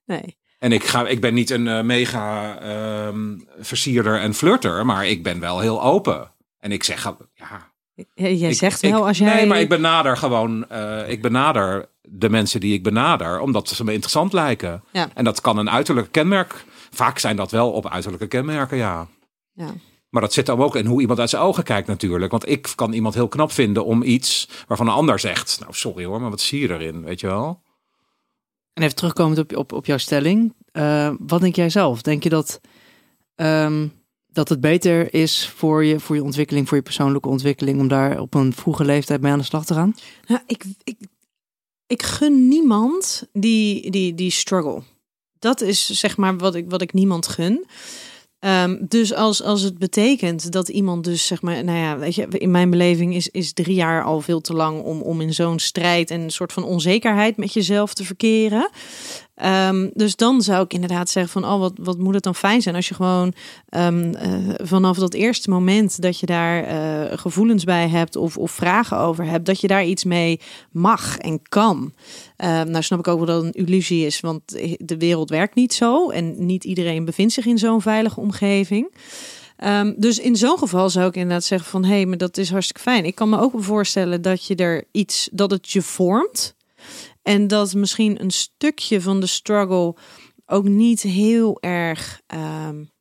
nee. En ik, ga, ik ben niet een uh, mega uh, versierder en flirter, maar ik ben wel heel open. En ik zeg, ja... Jij zegt wel als jij... Nee, maar ik benader gewoon... Uh, ik benader de mensen die ik benader, omdat ze me interessant lijken. Ja. En dat kan een uiterlijk kenmerk... Vaak zijn dat wel op uiterlijke kenmerken, ja. Ja. Maar dat zit dan ook in hoe iemand uit zijn ogen kijkt natuurlijk. Want ik kan iemand heel knap vinden om iets waarvan een ander zegt... Nou, sorry hoor, maar wat zie je erin, weet je wel? En even terugkomend op, op, op jouw stelling. Uh, wat denk jij zelf? Denk je dat, um, dat het beter is voor je, voor je ontwikkeling, voor je persoonlijke ontwikkeling, om daar op een vroege leeftijd mee aan de slag te gaan? Nou, ik, ik, ik gun niemand die, die, die struggle. Dat is zeg maar wat ik, wat ik niemand gun. Um, dus als, als het betekent dat iemand dus zeg maar, nou ja, weet je, in mijn beleving is, is drie jaar al veel te lang om, om in zo'n strijd en een soort van onzekerheid met jezelf te verkeren. Um, dus dan zou ik inderdaad zeggen van, oh, wat, wat moet het dan fijn zijn als je gewoon um, uh, vanaf dat eerste moment dat je daar uh, gevoelens bij hebt of, of vragen over hebt, dat je daar iets mee mag en kan. Um, nou snap ik ook wel dat het een illusie is, want de wereld werkt niet zo en niet iedereen bevindt zich in zo'n veilige omgeving. Dus in zo'n geval zou ik inderdaad zeggen van hé, hey, maar dat is hartstikke fijn. Ik kan me ook voorstellen dat je er iets, dat het je vormt. En dat misschien een stukje van de struggle ook niet heel erg um,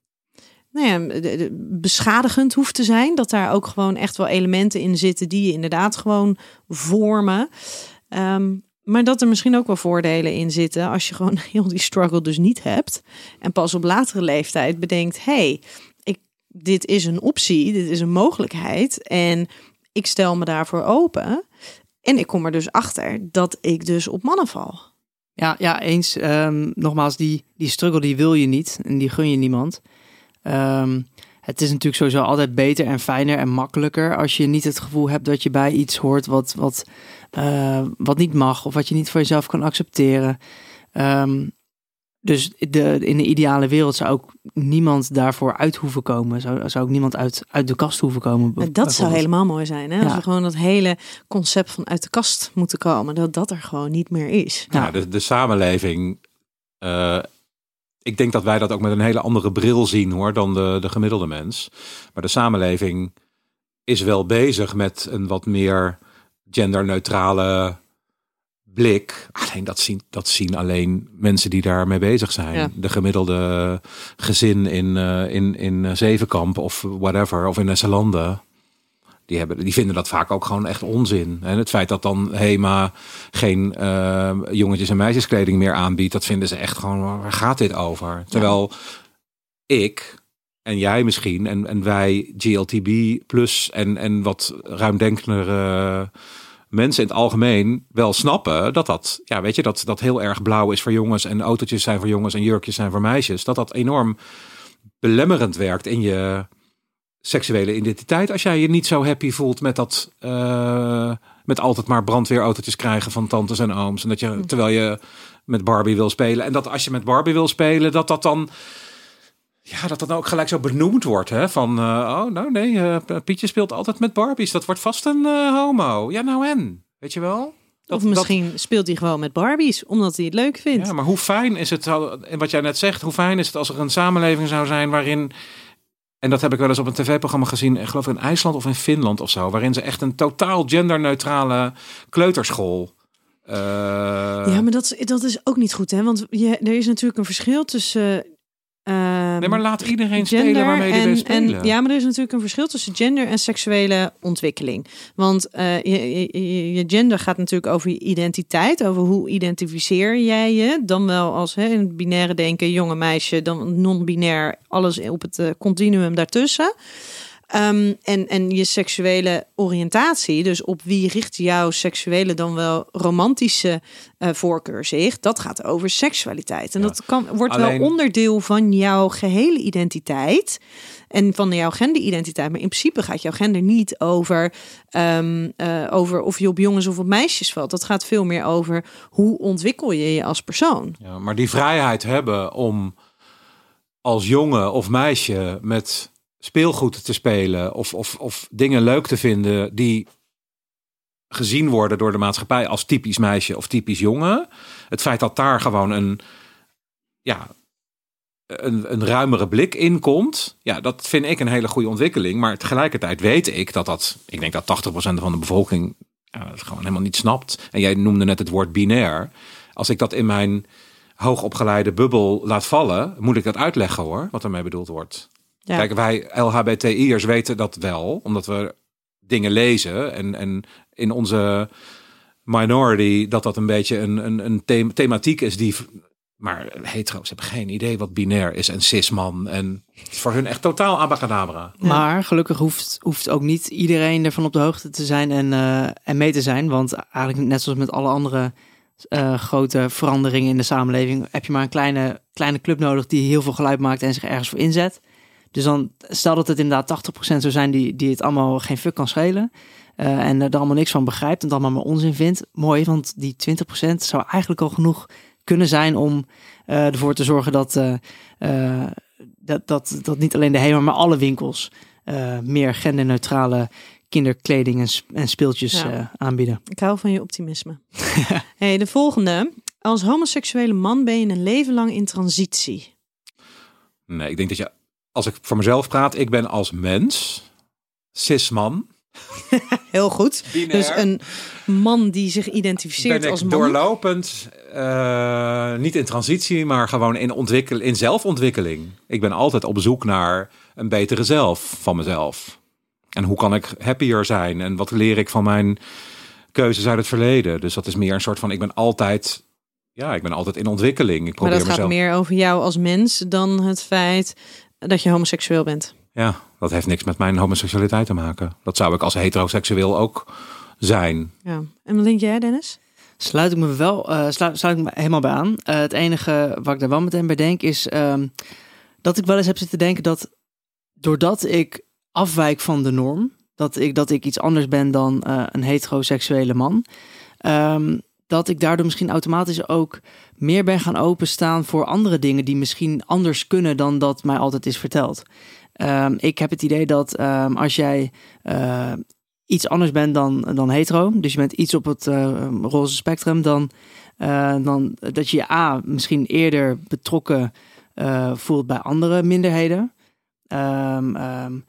nou ja, beschadigend hoeft te zijn. Dat daar ook gewoon echt wel elementen in zitten die je inderdaad gewoon vormen. Um, maar dat er misschien ook wel voordelen in zitten als je gewoon heel die struggle dus niet hebt. En pas op latere leeftijd bedenkt, hey, ik, dit is een optie, dit is een mogelijkheid. En ik stel me daarvoor open. En ik kom er dus achter dat ik dus op mannen val. Ja, ja eens. Um, nogmaals, die, die struggle die wil je niet en die gun je niemand. Um, het is natuurlijk sowieso altijd beter en fijner en makkelijker als je niet het gevoel hebt dat je bij iets hoort wat, wat, eh, wat niet mag of wat je niet voor jezelf kan accepteren. Ehm, dus de, in de ideale wereld zou ook niemand daarvoor uit hoeven komen. Zou, zou ook niemand uit, uit de kast hoeven komen. Dat zou helemaal mooi zijn. Hè? Als we gewoon dat hele concept van uit de kast moeten komen. Dat dat er gewoon niet meer is. Ja, de, de samenleving. eh, ik denk dat wij dat ook met een hele andere bril zien hoor dan de, de gemiddelde mens. Maar de samenleving is wel bezig met een wat meer genderneutrale blik. Alleen dat zien, dat zien alleen mensen die daarmee bezig zijn. Ja. De gemiddelde gezin in, eh, in, in Zevenkamp of whatever, of in Esselanden. Die, hebben, die vinden dat vaak ook gewoon echt onzin. En het feit dat dan Hema geen eh, jongetjes- en meisjeskleding meer aanbiedt, dat vinden ze echt gewoon, waar gaat dit over? Terwijl ik en jij misschien en, en wij GLTB plus en, en wat ruimdenkendere mensen in het algemeen wel snappen dat dat, ja, weet je, dat dat heel erg blauw is voor jongens en autootjes zijn voor jongens en jurkjes zijn voor meisjes. Dat dat enorm belemmerend werkt in je seksuele identiteit. Als jij je niet zo happy voelt met dat, eh, met altijd maar brandweerautootjes krijgen van tantes en ooms. En dat je, terwijl je met Barbie wil spelen. En dat als je met Barbie wil spelen, dat dat dan, ja, dat dat dan ook gelijk zo benoemd wordt. Hè? Van, eh, oh, nou nee, eh, Pietje speelt altijd met Barbies. Dat wordt vast een eh, homo. Ja, nou en? Weet je wel? Dat, of misschien speelt hij gewoon met Barbies, omdat hij het leuk vindt. ja, maar hoe fijn is het, en wat jij net zegt, hoe fijn is het als er een samenleving zou zijn waarin, en dat heb ik wel eens op een tv-programma gezien, ik geloof in IJsland of in Finland of zo, waarin ze echt een totaal genderneutrale kleuterschool. eh, Ja, maar dat, dat is ook niet goed, hè? Want je, er is natuurlijk een verschil tussen. Ehm, nee, maar laat iedereen spelen waarmee wil spelen. En, ja, maar er is natuurlijk een verschil tussen gender en seksuele ontwikkeling. Want eh, je, je, je gender gaat natuurlijk over je identiteit, over hoe identificeer jij je. Dan wel als hè, in het binaire denken, jonge meisje, dan non-binair, alles op het eh, continuum daartussen. Ehm, en, en je seksuele oriëntatie, dus op wie richt jouw seksuele dan wel romantische eh, voorkeur zich, dat gaat over seksualiteit. En Ja. dat kan, wordt Alleen- wel onderdeel van jouw gehele identiteit en van jouw genderidentiteit. Maar in principe gaat jouw gender niet over, ehm, eh, over of je op jongens of op meisjes valt. Dat gaat veel meer over hoe ontwikkel je je als persoon. Ja, maar die vrijheid hebben om als jongen of meisje met speelgoed te spelen of, of, of dingen leuk te vinden die gezien worden door de maatschappij als typisch meisje of typisch jongen. Het feit dat daar gewoon een, ja, een, een ruimere blik in komt, ja, dat vind ik een hele goede ontwikkeling. Maar tegelijkertijd weet ik dat dat, ik denk dat 80% van de bevolking ja, het gewoon helemaal niet snapt. En jij noemde net het woord binair. Als ik dat in mijn hoogopgeleide bubbel laat vallen, moet ik dat uitleggen hoor, wat ermee bedoeld wordt. Ja. Kijk, wij LHBTI'ers weten dat wel, omdat we dingen lezen en, en in onze minority dat dat een beetje een, een, een thema- thematiek is die. Maar hetero's hebben geen idee wat binair is en cisman. En het is voor hun echt totaal abacadabra. Maar gelukkig hoeft, hoeft ook niet iedereen ervan op de hoogte te zijn en, eh, en mee te zijn. Want eigenlijk net zoals met alle andere eh, grote veranderingen in de samenleving... heb je maar een kleine, kleine club nodig die heel veel geluid maakt en zich ergens voor inzet. Dus dan stel dat het inderdaad 80% zou zijn die, die het allemaal geen fuck kan schelen... eh, en er allemaal niks van begrijpt en het allemaal maar onzin vindt. Mooi, want die 20% zou eigenlijk al genoeg kunnen zijn om eh, ervoor te zorgen dat... eh, eh, dat, dat, dat niet alleen de HEMA, maar alle winkels eh, meer genderneutrale kinderkleding en, sp- en speeltjes Ja. eh, aanbieden. Ik hou van je optimisme. hey, de volgende. Als homoseksuele man ben je een leven lang in transitie. Nee, ik denk dat je, als ik voor mezelf praat, ik ben als mens, cisman, Heel goed. Binair. Dus een man die zich identificeert ben ik als man. doorlopend, eh, niet in transitie, maar gewoon in, ontwikkel, in zelfontwikkeling. Ik ben altijd op zoek naar een betere zelf van mezelf. En hoe kan ik happier zijn? En wat leer ik van mijn keuzes uit het verleden? Dus dat is meer een soort van, ik ben altijd, ja, ik ben altijd in ontwikkeling. Ik maar probeer dat gaat meer over jou als mens dan het feit dat je homoseksueel bent. Ja, dat heeft niks met mijn homoseksualiteit te maken. Dat zou ik als heteroseksueel ook zijn. Ja. En wat denk jij, Dennis? Sluit ik me wel eh, sluit, sluit ik me helemaal bij aan. Eh, het enige wat ik daar wel meteen bij denk is ehm, dat ik wel eens heb zitten denken dat doordat ik afwijk van de norm, dat ik, dat ik iets anders ben dan uh, een heteroseksuele man, um, dat ik daardoor misschien automatisch ook meer ben gaan openstaan voor andere dingen die misschien anders kunnen dan dat mij altijd is verteld. Um, ik heb het idee dat um, als jij uh, iets anders bent dan, dan hetero, dus je bent iets op het uh, roze spectrum, dan, uh, dan dat je je A misschien eerder betrokken voelt bij andere minderheden. Um,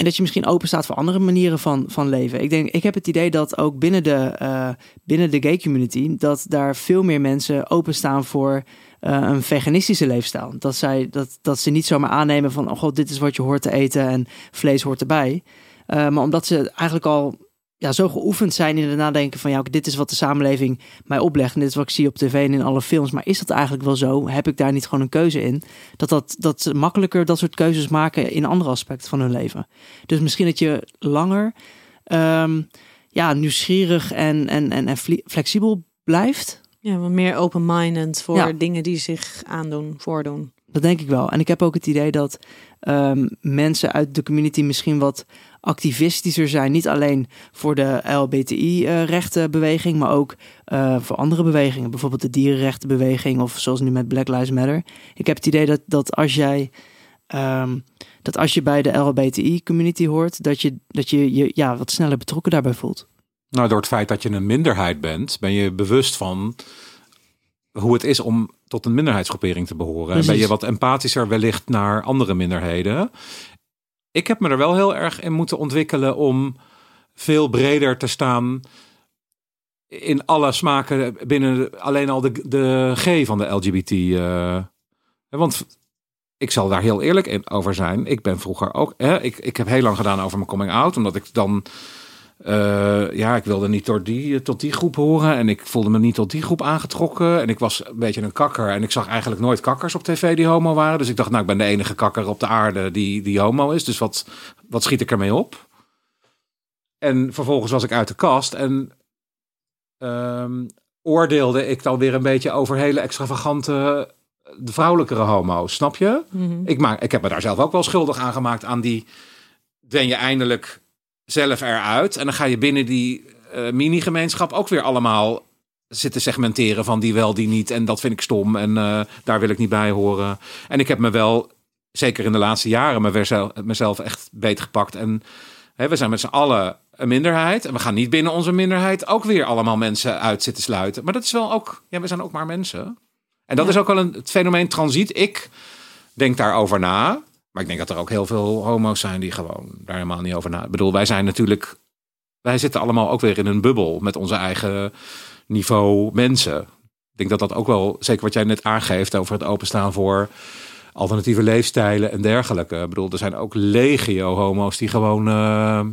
en dat je misschien open staat voor andere manieren van, van leven. Ik denk, ik heb het idee dat ook binnen de, uh, binnen de gay community, dat daar veel meer mensen openstaan voor uh, een veganistische leefstijl. Dat, zij, dat, dat ze niet zomaar aannemen van, oh god, dit is wat je hoort te eten en vlees hoort erbij. Uh, maar omdat ze eigenlijk al ja, zo geoefend zijn in het nadenken van ja, dit is wat de samenleving mij oplegt en dit is wat ik zie op tv en in alle films. Maar is dat eigenlijk wel zo? Heb ik daar niet gewoon een keuze in? Dat, dat, dat ze makkelijker dat soort keuzes maken in andere aspecten van hun leven. Dus misschien dat je langer um, ja, nieuwsgierig en, en, en, en flexibel blijft. Ja, wat meer open-minded voor ja. dingen die zich aandoen, voordoen. Dat denk ik wel. En ik heb ook het idee dat um, mensen uit de community misschien wat activistischer zijn. Niet alleen voor de LBTI-rechtenbeweging, maar ook uh, voor andere bewegingen. Bijvoorbeeld de dierenrechtenbeweging of zoals nu met Black Lives Matter. Ik heb het idee dat, dat als jij. Um, dat als je bij de LBTI-community hoort, dat je dat je, je ja, wat sneller betrokken daarbij voelt. Nou, door het feit dat je een minderheid bent, ben je bewust van hoe het is om tot een minderheidsgroepering te behoren. En ben je wat empathischer wellicht naar andere minderheden. Ik heb me er wel heel erg in moeten ontwikkelen om veel breder te staan in alle smaken binnen alleen al de, de G van de LGBT. Uh, want ik zal daar heel eerlijk in over zijn. Ik ben vroeger ook. Hè, ik, ik heb heel lang gedaan over mijn coming out, omdat ik dan uh, ja, ik wilde niet door die, tot die groep horen. En ik voelde me niet tot die groep aangetrokken. En ik was een beetje een kakker. En ik zag eigenlijk nooit kakkers op tv die homo waren. Dus ik dacht, nou, ik ben de enige kakker op de aarde die, die homo is. Dus wat, wat schiet ik ermee op? En vervolgens was ik uit de kast. En um, oordeelde ik dan weer een beetje over hele extravagante de vrouwelijkere homo's. Snap je? Mm -hmm. ik, maak, ik heb me daar zelf ook wel schuldig aan gemaakt aan die... Ben je eindelijk zelf eruit. En dan ga je binnen die uh, mini-gemeenschap ook weer allemaal zitten segmenteren van die wel, die niet. En dat vind ik stom en uh, daar wil ik niet bij horen. En ik heb me wel, zeker in de laatste jaren, me mezelf echt beet gepakt. En hè, we zijn met z'n allen een minderheid. En we gaan niet binnen onze minderheid ook weer allemaal mensen uit zitten sluiten. Maar dat is wel ook, ja, we zijn ook maar mensen. En dat ja. is ook wel een, het fenomeen transiet. Ik denk daarover na. Maar ik denk dat er ook heel veel homo's zijn die gewoon daar helemaal niet over na. Ik bedoel, wij zijn natuurlijk. Wij zitten allemaal ook weer in een bubbel met onze eigen niveau mensen. Ik denk dat dat ook wel, zeker wat jij net aangeeft over het openstaan voor alternatieve leefstijlen en dergelijke. Ik bedoel, er zijn ook legio homo's die gewoon, uh,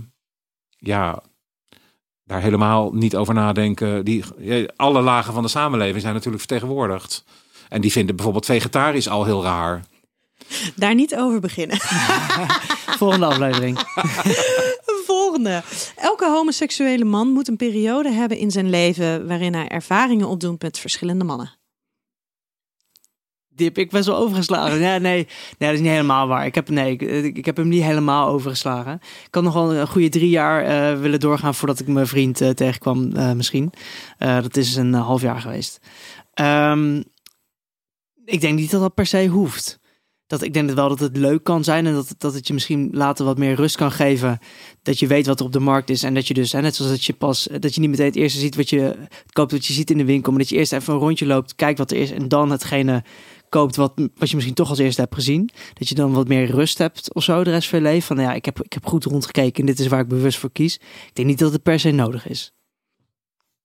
ja, daar helemaal niet over nadenken. Die, alle lagen van de samenleving zijn natuurlijk vertegenwoordigd. En die vinden bijvoorbeeld vegetarisch al heel raar. Daar niet over beginnen. Volgende aflevering. Volgende. Elke homoseksuele man moet een periode hebben in zijn leven waarin hij ervaringen opdoet met verschillende mannen. Die heb ik best wel overgeslagen. Nee, nee, nee, dat is niet helemaal waar. Ik heb, nee, ik, ik heb hem niet helemaal overgeslagen. Ik had nog wel een goede drie jaar uh, willen doorgaan voordat ik mijn vriend uh, tegenkwam, uh, misschien. dat is een half jaar geweest. Um, ik denk niet dat dat per se hoeft dat ik denk dat wel dat het leuk kan zijn en dat, dat het je misschien later wat meer rust kan geven. Dat je weet wat er op de markt is en dat je dus, net zoals dat je pas, dat je niet meteen het eerste ziet wat je koopt, wat je ziet in de winkel, maar dat je eerst even een rondje loopt, kijkt wat er is en dan hetgene koopt wat, wat je misschien toch als eerste hebt gezien. Dat je dan wat meer rust hebt of zo de rest van je leven. Van ja, ik heb, ik heb goed rondgekeken en dit is waar ik bewust voor kies. Ik denk niet dat het per se nodig is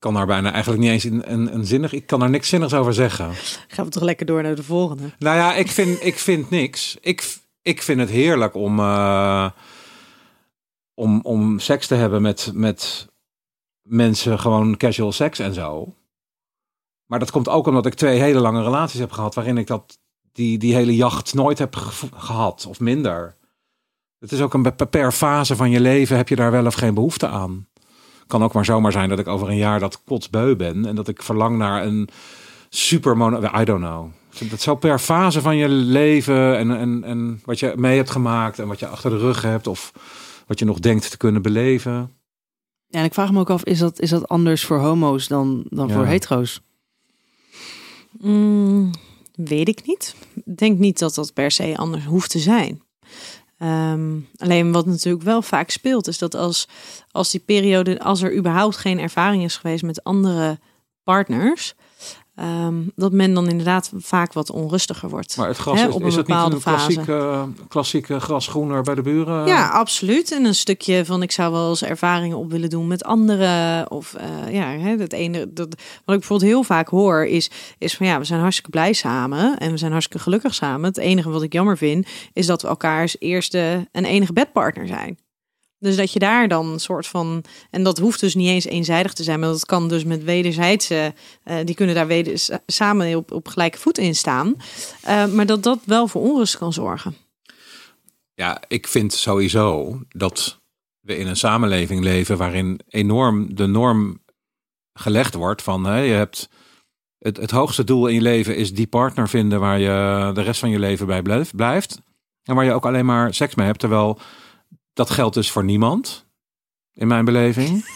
kan daar bijna eigenlijk niet eens een, een, een zinnig. Ik kan daar niks zinnigs over zeggen. Gaan we toch lekker door naar de volgende? Nou ja, ik vind, ik vind niks. Ik, ik vind het heerlijk om, uh, om, om seks te hebben met, met mensen, gewoon casual seks en zo. Maar dat komt ook omdat ik twee hele lange relaties heb gehad, waarin ik dat, die, die hele jacht nooit heb gehad of minder. Het is ook een per fase van je leven heb je daar wel of geen behoefte aan kan ook maar zomaar zijn dat ik over een jaar dat kotsbeu ben. En dat ik verlang naar een super mono... I don't know. Dat zo per fase van je leven en, en, en wat je mee hebt gemaakt en wat je achter de rug hebt of wat je nog denkt te kunnen beleven. Ja, en ik vraag me ook af, is dat, is dat anders voor homo's dan, dan Ja. voor hetero's? Mm, weet ik niet. Ik denk niet dat dat per se anders hoeft te zijn. Ehm, alleen wat natuurlijk wel vaak speelt, is dat als, als die periode, als er überhaupt geen ervaring is geweest met andere partners, ehm, dat men dan inderdaad vaak wat onrustiger wordt. Maar het gras Hè, is, op een is het niet een klassieke, klassieke grasgroener bij de buren? Ja, absoluut. En een stukje van ik zou wel eens ervaringen op willen doen met anderen. Of eh, ja, hè, het ene. Dat, wat ik bijvoorbeeld heel vaak hoor is, is van ja, we zijn hartstikke blij samen en we zijn hartstikke gelukkig samen. Het enige wat ik jammer vind, is dat we elkaars eerste en enige bedpartner zijn. Dus dat je daar dan een soort van. En dat hoeft dus niet eens eenzijdig te zijn, maar dat kan dus met wederzijdse. eh, die kunnen daar weder, samen op, op gelijke voet in staan. Eh, maar dat dat wel voor onrust kan zorgen. Ja, ik vind sowieso dat we in een samenleving leven waarin enorm de norm gelegd wordt van hè, je hebt het, het hoogste doel in je leven is die partner vinden waar je de rest van je leven bij blijf- blijft. En waar je ook alleen maar seks mee hebt. Terwijl dat geldt dus voor niemand. In mijn beleving.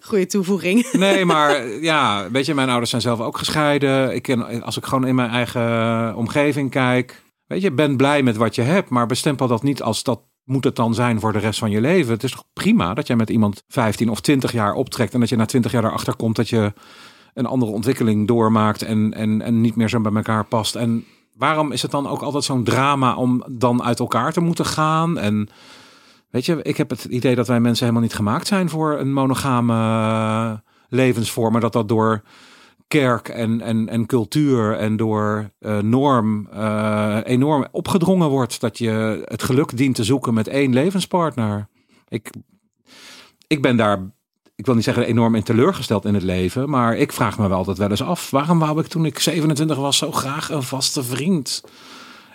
Goede toevoeging. Nee, maar ja, weet je, mijn ouders zijn zelf ook gescheiden. Ik ken, als ik gewoon in mijn eigen omgeving kijk. Weet je, ben blij met wat je hebt, maar bestempel dat niet als dat moet het dan zijn voor de rest van je leven. Het is toch prima dat jij met iemand 15 of 20 jaar optrekt en dat je na 20 jaar erachter komt dat je een andere ontwikkeling doormaakt en, en, en niet meer zo bij elkaar past. En waarom is het dan ook altijd zo'n drama om dan uit elkaar te moeten gaan? En weet je, ik heb het idee dat wij mensen helemaal niet gemaakt zijn voor een monogame eh, levensvorm, maar dat dat door kerk en, en, en cultuur en door eh, norm eh, enorm opgedrongen wordt dat je het geluk dient te zoeken met één levenspartner. Ik, ik ben daar, ik wil niet zeggen enorm in teleurgesteld in het leven, maar ik vraag me wel altijd wel eens af, waarom wou ik toen ik 27 was zo graag een vaste vriend?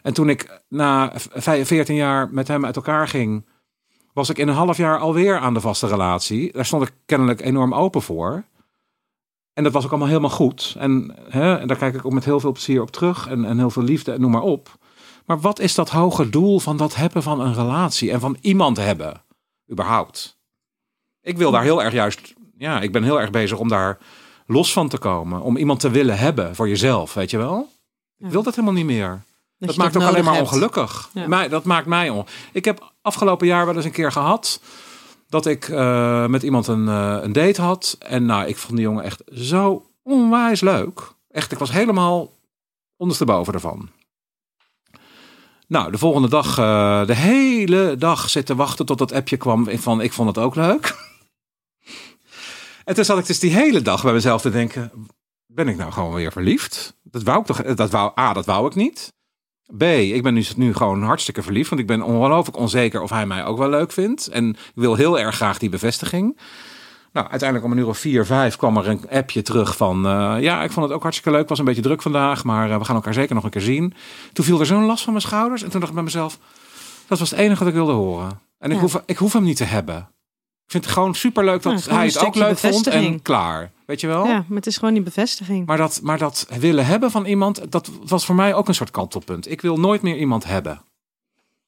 En toen ik na vijf- 14 jaar met hem uit elkaar ging, was ik in een half jaar alweer aan de vaste relatie. Daar stond ik kennelijk enorm open voor. En dat was ook allemaal helemaal goed. En, hè, en daar kijk ik ook met heel veel plezier op terug. En, en heel veel liefde en noem maar op. Maar wat is dat hoge doel van dat hebben van een relatie? En van iemand hebben, überhaupt? Ik wil daar heel erg juist... Ja, ik ben heel erg bezig om daar los van te komen. Om iemand te willen hebben voor jezelf, weet je wel? Ik wil dat helemaal niet meer. Dat, maakt ook alleen maar hebt. ongelukkig. Ja. Dat maakt mij on. Ik heb afgelopen jaar wel eens een keer gehad dat ik eh, met iemand een, eh, een date had. En nou, ik vond die jongen echt zo onwijs leuk. Echt, ik was helemaal ondersteboven ervan. Nou, de volgende dag, eh, de hele dag zitten wachten tot dat appje kwam van ik vond het ook leuk. en toen zat ik dus die hele dag bij mezelf te denken, ben ik nou gewoon weer verliefd? Dat wou ik toch, dat wou, A, dat wou ik niet. B, ik ben nu, nu gewoon hartstikke verliefd, want ik ben ongelooflijk onzeker of hij mij ook wel leuk vindt. En ik wil heel erg graag die bevestiging. Nou, uiteindelijk om een uur of vier, vijf kwam er een appje terug van... eh, ja, ik vond het ook hartstikke leuk, was een beetje druk vandaag... maar eh, we gaan elkaar zeker nog een keer zien. Toen viel er zo'n last van mijn schouders. En toen dacht ik bij mezelf, dat was het enige wat ik wilde horen. En ik, Ja. hoef, ik hoef hem niet te hebben. Ik vind het gewoon superleuk dat hij het ook leuk vond en klaar. Weet je wel? Ja, maar het is gewoon die bevestiging. Maar dat, maar dat willen hebben van iemand, dat was voor mij ook een soort kantelpunt. Ik wil nooit meer iemand hebben.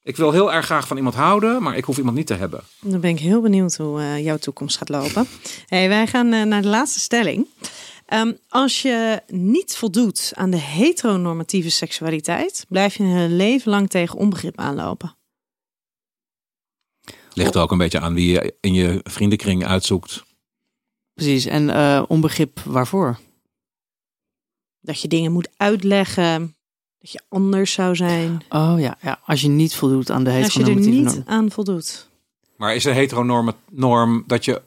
Ik wil heel erg graag van iemand houden, maar ik hoef iemand niet te hebben. Dan ben ik heel benieuwd hoe eh, jouw toekomst gaat lopen. Hey, wij gaan eh, naar de laatste stelling. Ehm, als je niet voldoet aan de heteronormatieve seksualiteit, blijf je een leven lang tegen onbegrip aanlopen. Ligt er ook een beetje aan wie je in je vriendenkring uitzoekt. Precies, en eh, onbegrip waarvoor? Dat je dingen moet uitleggen, dat je anders zou zijn. Oh ja, ja, als je niet voldoet aan de Als je er heteronormatieve niet norm. aan voldoet. Maar is een heteronorm norm dat je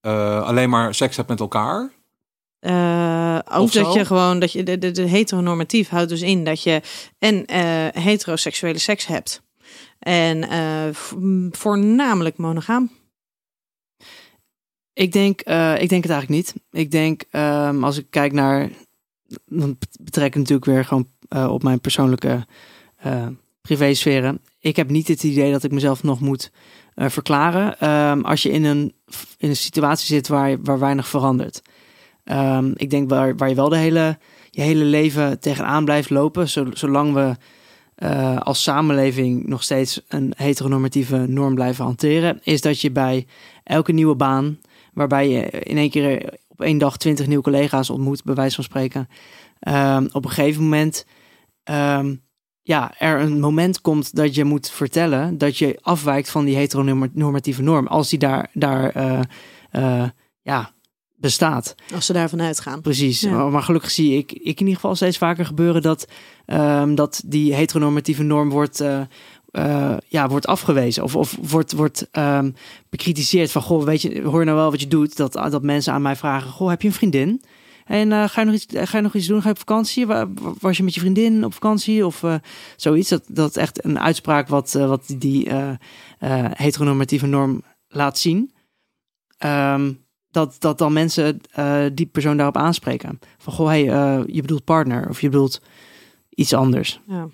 eh, alleen maar seks hebt met elkaar? Eh, ook Of zo? dat je gewoon, dat je de, de, de heteronormatief houdt dus in dat je en eh, heteroseksuele seks hebt. En eh, voornamelijk monogaam. Ik denk, eh, ik denk het eigenlijk niet. Ik denk, ehm, als ik kijk naar, dan betrek ik natuurlijk weer gewoon eh, op mijn persoonlijke privésferen. Ik heb niet het idee dat ik mezelf nog moet verklaren. Ehm, als je in een, in een situatie zit waar, waar weinig verandert. Ehm, ik denk waar, waar je wel de hele, je hele leven tegenaan blijft lopen, zolang we uh, als samenleving nog steeds een heteronormatieve norm blijven hanteren, is dat je bij elke nieuwe baan, waarbij je in één keer op één dag twintig nieuwe collega's ontmoet, bij wijze van spreken, um, op een gegeven moment um, ja, er een moment komt dat je moet vertellen dat je afwijkt van die heteronormatieve norm, als die daar, daar uh, uh, ja, bestaat. Als ze daarvan uitgaan. Precies. Maar gelukkig zie ik, ik in ieder geval steeds vaker gebeuren dat, um, dat die heteronormatieve norm wordt, uh, uh, ja, wordt afgewezen. Of, of wordt, wordt um, bekritiseerd van, goh, weet je, hoor je nou wel wat je doet? Dat, dat mensen aan mij vragen, goh, heb je een vriendin? En uh, ga, je nog iets, ga je nog iets doen? Ga je op vakantie? Was je met je vriendin op vakantie? Of uh, zoiets. Dat, dat echt een uitspraak wat, uh, wat die heteronormatieve norm laat zien. Um, dat, dat dan mensen uh, die persoon daarop aanspreken. Van goh, hey, uh, je bedoelt partner of je bedoelt iets anders. Ja.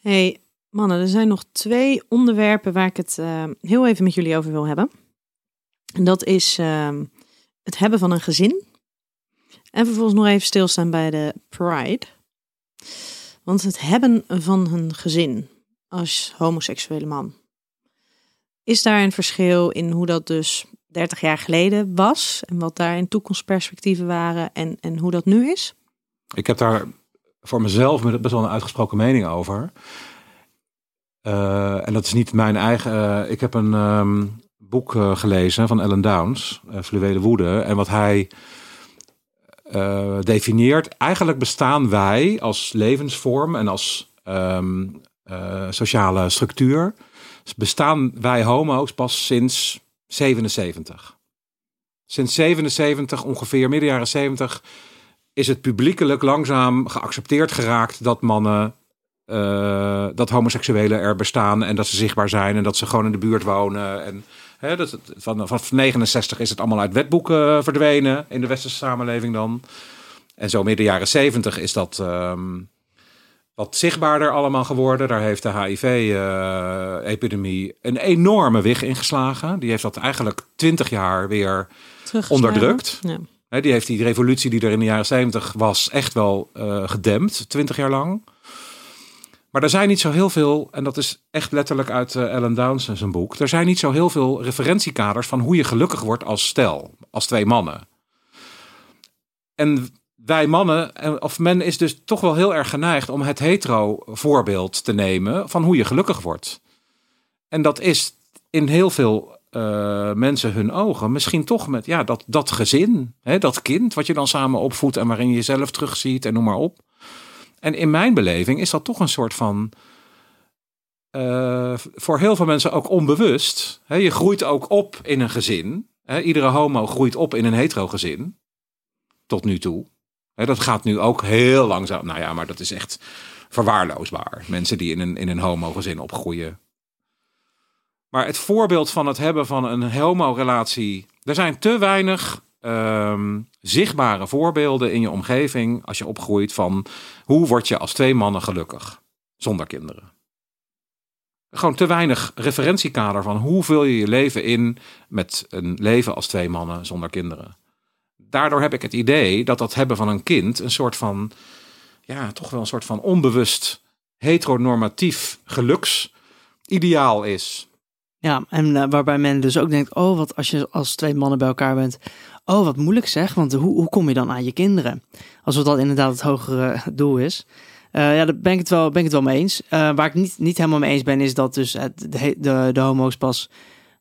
Hey, mannen, er zijn nog twee onderwerpen waar ik het uh, heel even met jullie over wil hebben. En dat is ehm, het hebben van een gezin. En vervolgens nog even stilstaan bij de pride. Want het hebben van een gezin als homoseksuele man. Is daar een verschil in hoe dat dus 30 jaar geleden was en wat daar in toekomstperspectieven waren en, en hoe dat nu is? Ik heb daar voor mezelf best wel een uitgesproken mening over. Uh, en dat is niet mijn eigen. Uh, ik heb een um, boek uh, gelezen van Ellen Downs, Fluwele Woede. En wat hij definieert, eigenlijk bestaan wij als levensvorm en als um, sociale structuur, bestaan wij homo's pas sinds 77. Sinds 77, ongeveer midden jaren 70, is het publiekelijk langzaam geaccepteerd geraakt dat mannen, uh, dat homoseksuelen er bestaan en dat ze zichtbaar zijn en dat ze gewoon in de buurt wonen. En hè, dat, van, van 69 is het allemaal uit wetboeken verdwenen in de westerse samenleving dan. En zo midden jaren 70 is dat. Um, wat zichtbaarder allemaal geworden. Daar heeft de HIV-epidemie een enorme wig ingeslagen. Die heeft dat eigenlijk twintig jaar weer onderdrukt. Ja. die heeft die revolutie die er in de jaren 70 was echt wel uh, gedempt, twintig jaar lang. Maar er zijn niet zo heel veel, en dat is echt letterlijk uit uh, Ellen Downs zijn boek. Er zijn niet zo heel veel referentiekaders van hoe je gelukkig wordt als stel, als twee mannen. En wij mannen, of men is dus toch wel heel erg geneigd om het hetero voorbeeld te nemen van hoe je gelukkig wordt. En dat is in heel veel uh, mensen hun ogen misschien toch met ja, dat, dat gezin, hè, dat kind wat je dan samen opvoedt en waarin je jezelf terugziet en noem maar op. En in mijn beleving is dat toch een soort van. Uh, voor heel veel mensen ook onbewust. Je groeit ook op in een gezin. Iedere homo groeit op in een hetero gezin. Tot nu toe dat gaat nu ook heel langzaam. Nou ja, maar dat is echt verwaarloosbaar. Mensen die in een, in een homo-gezin opgroeien. Maar het voorbeeld van het hebben van een homo-relatie. Er zijn te weinig um, zichtbare voorbeelden in je omgeving. als je opgroeit van hoe word je als twee mannen gelukkig zonder kinderen. Gewoon te weinig referentiekader van hoe vul je je leven in met een leven als twee mannen zonder kinderen daardoor heb ik het idee dat dat hebben van een kind een soort van, ja, toch wel een soort van onbewust heteronormatief geluksideaal is. Ja, en uh, waarbij men dus ook denkt, oh, wat als je als twee mannen bij elkaar bent, oh, wat moeilijk zeg, want hoe, hoe kom je dan aan je kinderen? Alsof dat inderdaad het hogere doel is. Uh, ja, daar ben ik het wel, ben ik het wel mee eens. Uh, waar ik niet, niet helemaal mee eens ben, is dat dus het, de, de, de homo's pas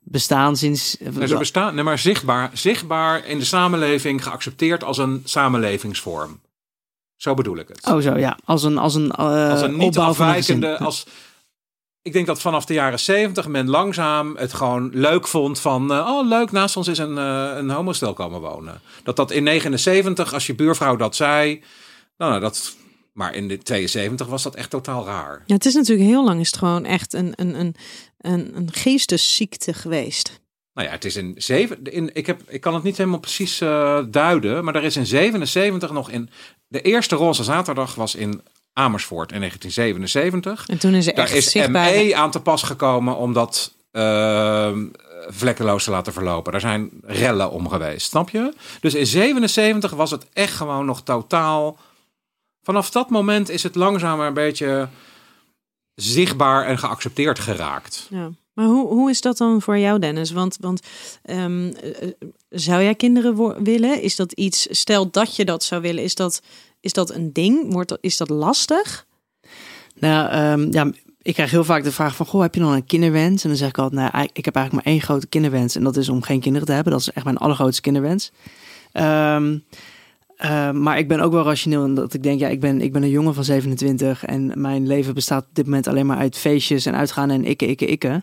bestaan sinds. Nee, ze bestaan, nee, maar zichtbaar, zichtbaar in de samenleving geaccepteerd als een samenlevingsvorm. Zo bedoel ik het. Oh, zo ja. Als een, als een, uh, als een niet afwijkende. Als, ik denk dat vanaf de jaren zeventig men langzaam het gewoon leuk vond van... Uh, oh, leuk, naast ons is een, uh, een homostel komen wonen. Dat dat in 79, als je buurvrouw dat zei... Nou, dat maar in de 72 was dat echt totaal raar. Ja, het is natuurlijk heel lang is het gewoon echt een, een, een, een, een geestesziekte geweest. Nou ja, het is in zeven. In, ik, heb, ik kan het niet helemaal precies uh, duiden, maar er is in 77 nog in. De eerste roze zaterdag was in Amersfoort in 1977. En toen is er Daar echt is zichtbaar... ME aan te pas gekomen omdat uh, vlekkeloos te laten verlopen. Daar zijn rellen om geweest, snap je? Dus in 77 was het echt gewoon nog totaal. Vanaf dat moment is het langzamer een beetje zichtbaar en geaccepteerd geraakt. Ja. Maar hoe, hoe is dat dan voor jou, Dennis? Want, want ehm, eh, zou jij kinderen willen? Is dat iets, stel dat je dat zou willen, is dat, is dat een ding? Wordt dat, is dat lastig? Nou, ehm, ja, ik krijg heel vaak de vraag van, goh, heb je nog een kinderwens? En dan zeg ik altijd, nou, ik heb eigenlijk maar één grote kinderwens. En dat is om geen kinderen te hebben. Dat is echt mijn allergrootste kinderwens. Ehm, eh, maar ik ben ook wel rationeel in dat ik denk, ja, ik ben, ik ben een jongen van 27 en mijn leven bestaat op dit moment alleen maar uit feestjes en uitgaan en ikke, ikke, ikke.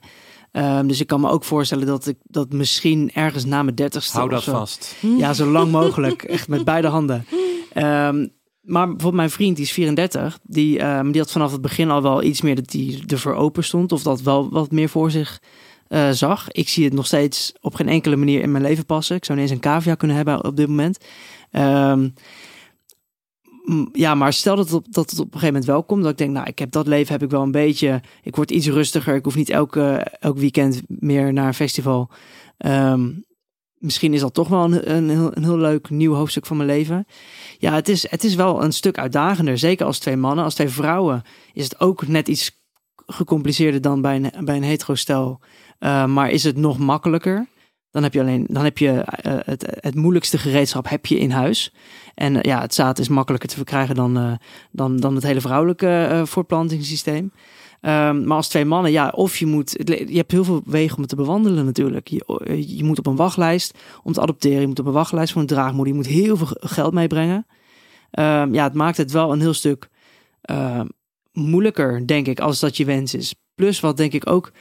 Ehm, dus ik kan me ook voorstellen dat ik dat misschien ergens na mijn dertigste Hou dat zo- vast. Ja, zo lang mogelijk. Echt met beide handen. Ehm, maar bijvoorbeeld mijn vriend, die is 34. Die, ehm, die had vanaf het begin al wel iets meer dat hij ervoor open stond. Of dat wel wat meer voor zich eh, zag. Ik zie het nog steeds op geen enkele manier in mijn leven passen. Ik zou ineens een cavia kunnen hebben op dit moment. Ehm, ja, maar stel dat het, op, dat het op een gegeven moment wel komt. Dat ik denk, nou, ik heb dat leven heb ik wel een beetje. Ik word iets rustiger. Ik hoef niet elke, elk weekend meer naar een festival. Ehm, misschien is dat toch wel een, een, heel, een heel leuk nieuw hoofdstuk van mijn leven. Ja, het is, het is wel een stuk uitdagender. Zeker als twee mannen. Als twee vrouwen is het ook net iets gecompliceerder dan bij een, bij een hetero stel. Eh, maar is het nog makkelijker? Dan heb je alleen dan heb je eh, het, het moeilijkste gereedschap heb je in huis. En eh, ja, het zaad is makkelijker te verkrijgen dan, dan, dan het hele vrouwelijke voortplantingssysteem. Ehm, maar als twee mannen, ja, of je moet, je hebt heel veel wegen om te bewandelen natuurlijk. Je, je moet op een wachtlijst om te adopteren, je moet op een wachtlijst voor een draagmoeder, je moet heel veel geld meebrengen. Ehm, ja, het maakt het wel een heel stuk moeilijker, denk ik, als dat je wens is. Plus wat denk ik ook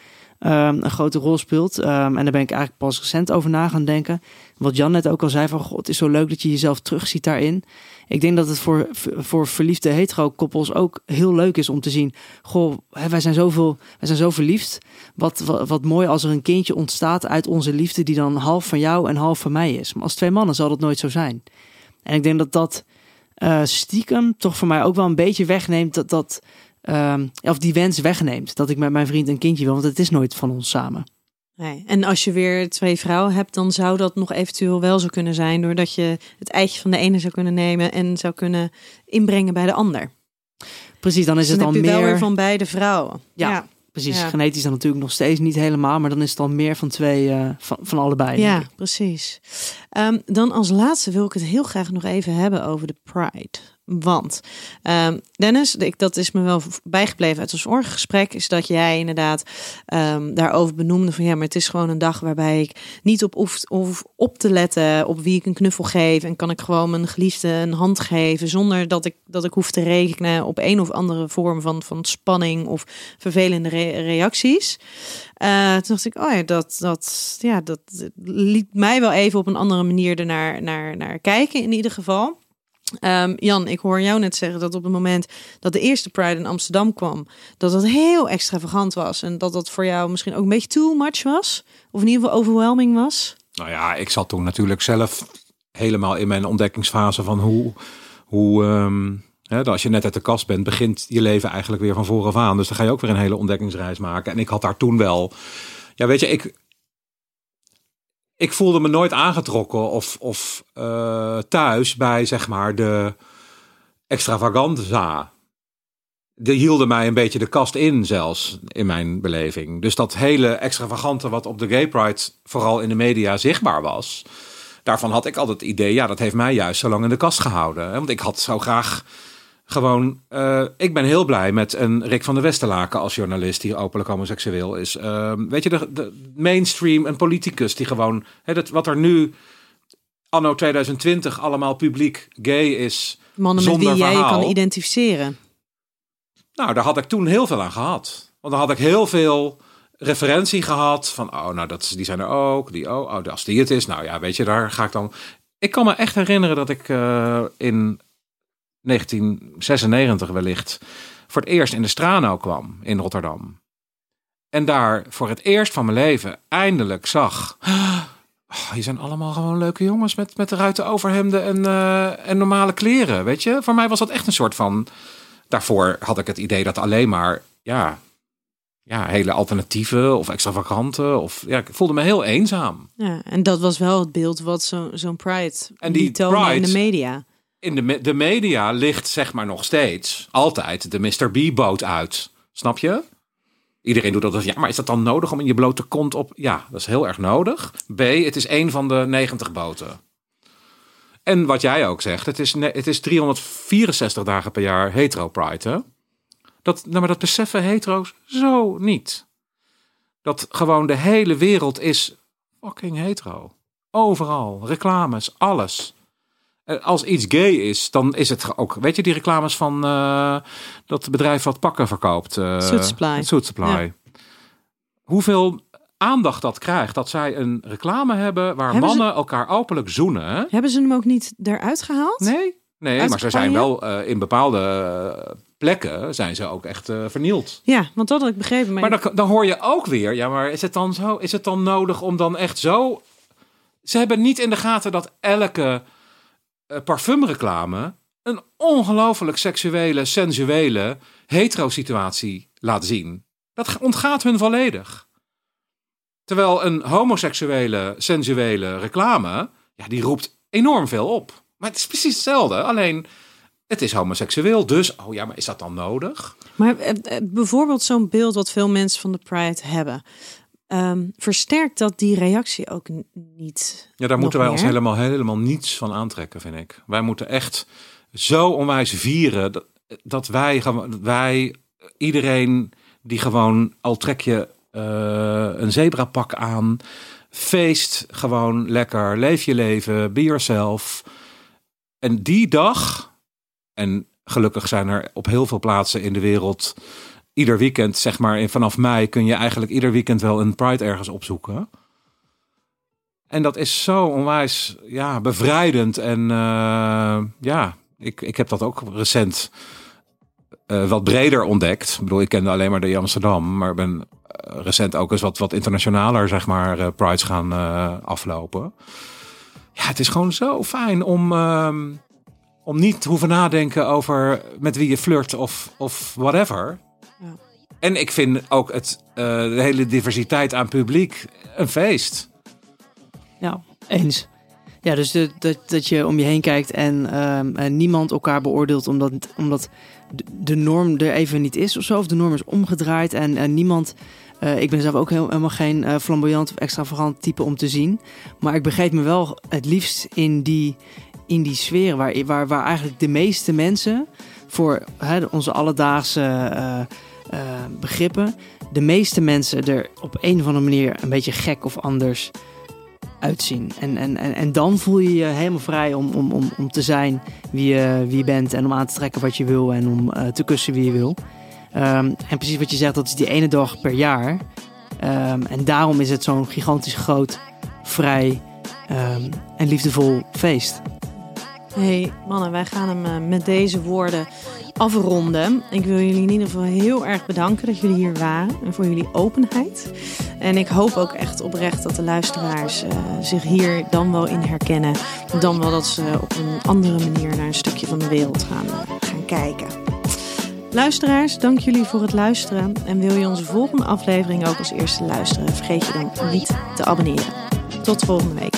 een grote rol speelt, ehm, en daar ben ik eigenlijk pas recent over na gaan denken. Wat Jan net ook al zei van, god, het is zo leuk dat je jezelf terugziet daarin. Ik denk dat het voor, voor verliefde hetero-koppels ook heel leuk is om te zien. Goh, wij, zijn zoveel, wij zijn zo verliefd. Wat, wat, wat mooi als er een kindje ontstaat uit onze liefde, die dan half van jou en half van mij is. Maar als twee mannen zal dat nooit zo zijn. En ik denk dat dat eh, stiekem toch voor mij ook wel een beetje wegneemt dat. dat ehm, of die wens wegneemt. Dat ik met mijn vriend een kindje wil, want het is nooit van ons samen. Nee. En als je weer twee vrouwen hebt, dan zou dat nog eventueel wel zo kunnen zijn, doordat je het eitje van de ene zou kunnen nemen en zou kunnen inbrengen bij de ander. Precies, dan is Dus het dan al je wel meer. weer van beide vrouwen. Ja. Precies, Ja. genetisch dan natuurlijk nog steeds niet helemaal, maar dan is het al meer van twee, eh, van, van allebei. Ja, precies. Ehm, dan als laatste wil ik het heel graag nog even hebben over de Pride. Want ehm, Dennis, ik, dat is me wel bijgebleven uit ons vorige gesprek, is dat jij inderdaad ehm, daarover benoemde van ja, maar het is gewoon een dag waarbij ik niet op hoef, op te letten op wie ik een knuffel geef en kan ik gewoon mijn geliefde een hand geven zonder dat ik dat ik hoef te rekenen op een of andere vorm van, van spanning of vervelende re- reacties. Eh, toen dacht ik, oh ja, dat, dat, ja, dat liet mij wel even op een andere manier ernaar naar, naar kijken in ieder geval. Ehm, Jan, ik hoor jou net zeggen dat op het moment dat de eerste Pride in Amsterdam kwam, dat dat heel extravagant was. En dat dat voor jou misschien ook een beetje too much was. Of in ieder geval overwhelming was. Nou ja, ik zat toen natuurlijk zelf helemaal in mijn ontdekkingsfase van hoe, hoe hè, als je net uit de kast bent, begint je leven eigenlijk weer van vooraf aan. Dus dan ga je ook weer een hele ontdekkingsreis maken. En ik had daar toen wel, ja weet je, ik, ik voelde me nooit aangetrokken of, of eh, thuis bij zeg maar de extravaganza. Die hielden mij een beetje de kast in zelfs, in mijn beleving. Dus dat hele extravagante wat op de Gay Pride vooral in de media zichtbaar was. Daarvan had ik altijd het idee, ja, dat heeft mij juist zo lang in de kast gehouden. hè. Want ik had zo graag gewoon... eh, ik ben heel blij met een Rick van der Westerlaken als journalist die openlijk homoseksueel is. Eh, weet je, de, de mainstream, een politicus die gewoon... Hè, dat, wat er nu anno 2020 allemaal publiek gay is... Mannen met Zonder wie jij je verhaal. kan identificeren. Nou, daar had ik toen heel veel aan gehad. Want dan had ik heel veel referentie gehad van, oh, nou, dat, die zijn er ook. Die, oh, oh, als die het is, nou ja, weet je, daar ga ik dan. Ik kan me echt herinneren dat ik eh, in 1996 wellicht voor het eerst in de Strano kwam in Rotterdam. En daar voor het eerst van mijn leven eindelijk zag. Oh, hier zijn allemaal gewoon leuke jongens met, met ruiten overhemden en, eh, en normale kleren. Weet je, voor mij was dat echt een soort van daarvoor had ik het idee dat alleen maar, ja, ja, hele alternatieve of extravagante. Of, ja, ik voelde me heel eenzaam. Ja, en dat was wel het beeld wat zo- zo'n Pride En die liet tonen in de media. In de, de media ligt zeg maar nog steeds altijd de Mr. B-boot uit. Snap je? Iedereen doet dat. Ja, maar is dat dan nodig om in je blote kont op... Ja, dat is heel erg nodig. B, het is één van de 90 boten. En wat jij ook zegt, het is, het is 364 dagen per jaar hetero pride, hè? Dat, nou, maar dat beseffen hetero's zo niet. Dat gewoon de hele wereld is fucking hetero. Overal, reclames, alles. Als iets gay is, dan is het ook. Weet je die reclames van eh, dat bedrijf wat pakken verkoopt? eh, Suit Supply. Suit Supply. Hoeveel aandacht dat krijgt dat zij een reclame hebben waar Hebben ze- mannen elkaar openlijk zoenen. hè? Hebben ze hem ook niet eruit gehaald? Nee, nee, Uit maar ze zijn wel eh, in bepaalde eh, plekken zijn ze ook echt vernield. Ja, want dat had ik begrepen. Maar, Maar dan, dan hoor je ook weer, ja, maar is het dan zo? Is het dan nodig om dan echt zo? Ze hebben niet in de gaten dat elke parfumreclame een ongelooflijk seksuele, sensuele, hetero situatie laat zien. Dat ontgaat hun volledig. Terwijl een homoseksuele, sensuele reclame, ja, die roept enorm veel op. Maar het is precies hetzelfde, alleen het is homoseksueel. Dus, oh ja, maar is dat dan nodig? Maar eh, eh, bijvoorbeeld zo'n beeld wat veel mensen van de Pride hebben. Ehm, versterkt dat die reactie ook niet? Ja, daar moeten wij ons helemaal, helemaal niets van aantrekken, vind ik. Wij moeten echt zo onwijs vieren dat, dat wij, wij, iedereen die gewoon, al trek je eh, een zebrapak aan, feest gewoon lekker, leef je leven, be yourself. En die dag, en gelukkig zijn er op heel veel plaatsen in de wereld, ieder weekend, zeg maar, in- vanaf mei kun je eigenlijk ieder weekend wel een Pride ergens opzoeken. En dat is zo onwijs ja, bevrijdend. En eh, ja, ik, ik heb dat ook recent eh, wat breder ontdekt. Ik bedoel, ik kende alleen maar de Amsterdam. Maar ben eh, recent ook eens wat, wat internationaler, zeg maar, eh, prides gaan aflopen. Ja, het is gewoon zo fijn om, ehm, om niet te hoeven nadenken over met wie je flirt of, of whatever. En ik vind ook het, eh, de hele diversiteit aan publiek een feest. Ja, eens. Ja, dus de, dat, dat je om je heen kijkt en, ehm, en niemand elkaar beoordeelt omdat, omdat de, norm er even niet is of zo. Of de norm is omgedraaid en, niemand... eh, ik ben zelf ook helemaal geen eh, flamboyant of extravagant type om te zien. Maar ik begrijp me wel het liefst in die, in die sfeer waar, waar, waar eigenlijk de meeste mensen voor hè, onze alledaagse eh, eh, begrippen... de meeste mensen er op een of andere manier een beetje gek of anders uitzien. En, en, en, en dan voel je je helemaal vrij om, om, om, om te zijn wie je, wie bent en om aan te trekken wat je wil en om eh, te kussen wie je wil. Ehm, en precies wat je zegt, dat is die ene dag per jaar. Ehm, en daarom is het zo'n gigantisch groot, vrij ehm, en liefdevol feest. hey, mannen, wij gaan hem eh, met deze woorden afronden. Ik wil jullie in ieder geval heel erg bedanken dat jullie hier waren en voor jullie openheid. En ik hoop ook echt oprecht dat de luisteraars eh, zich hier dan wel in herkennen. Dan wel dat ze op een andere manier naar een stukje van de wereld gaan, eh, gaan kijken. Luisteraars, dank jullie voor het luisteren. En wil je onze volgende aflevering ook als eerste luisteren, vergeet je dan niet te abonneren. Tot volgende week.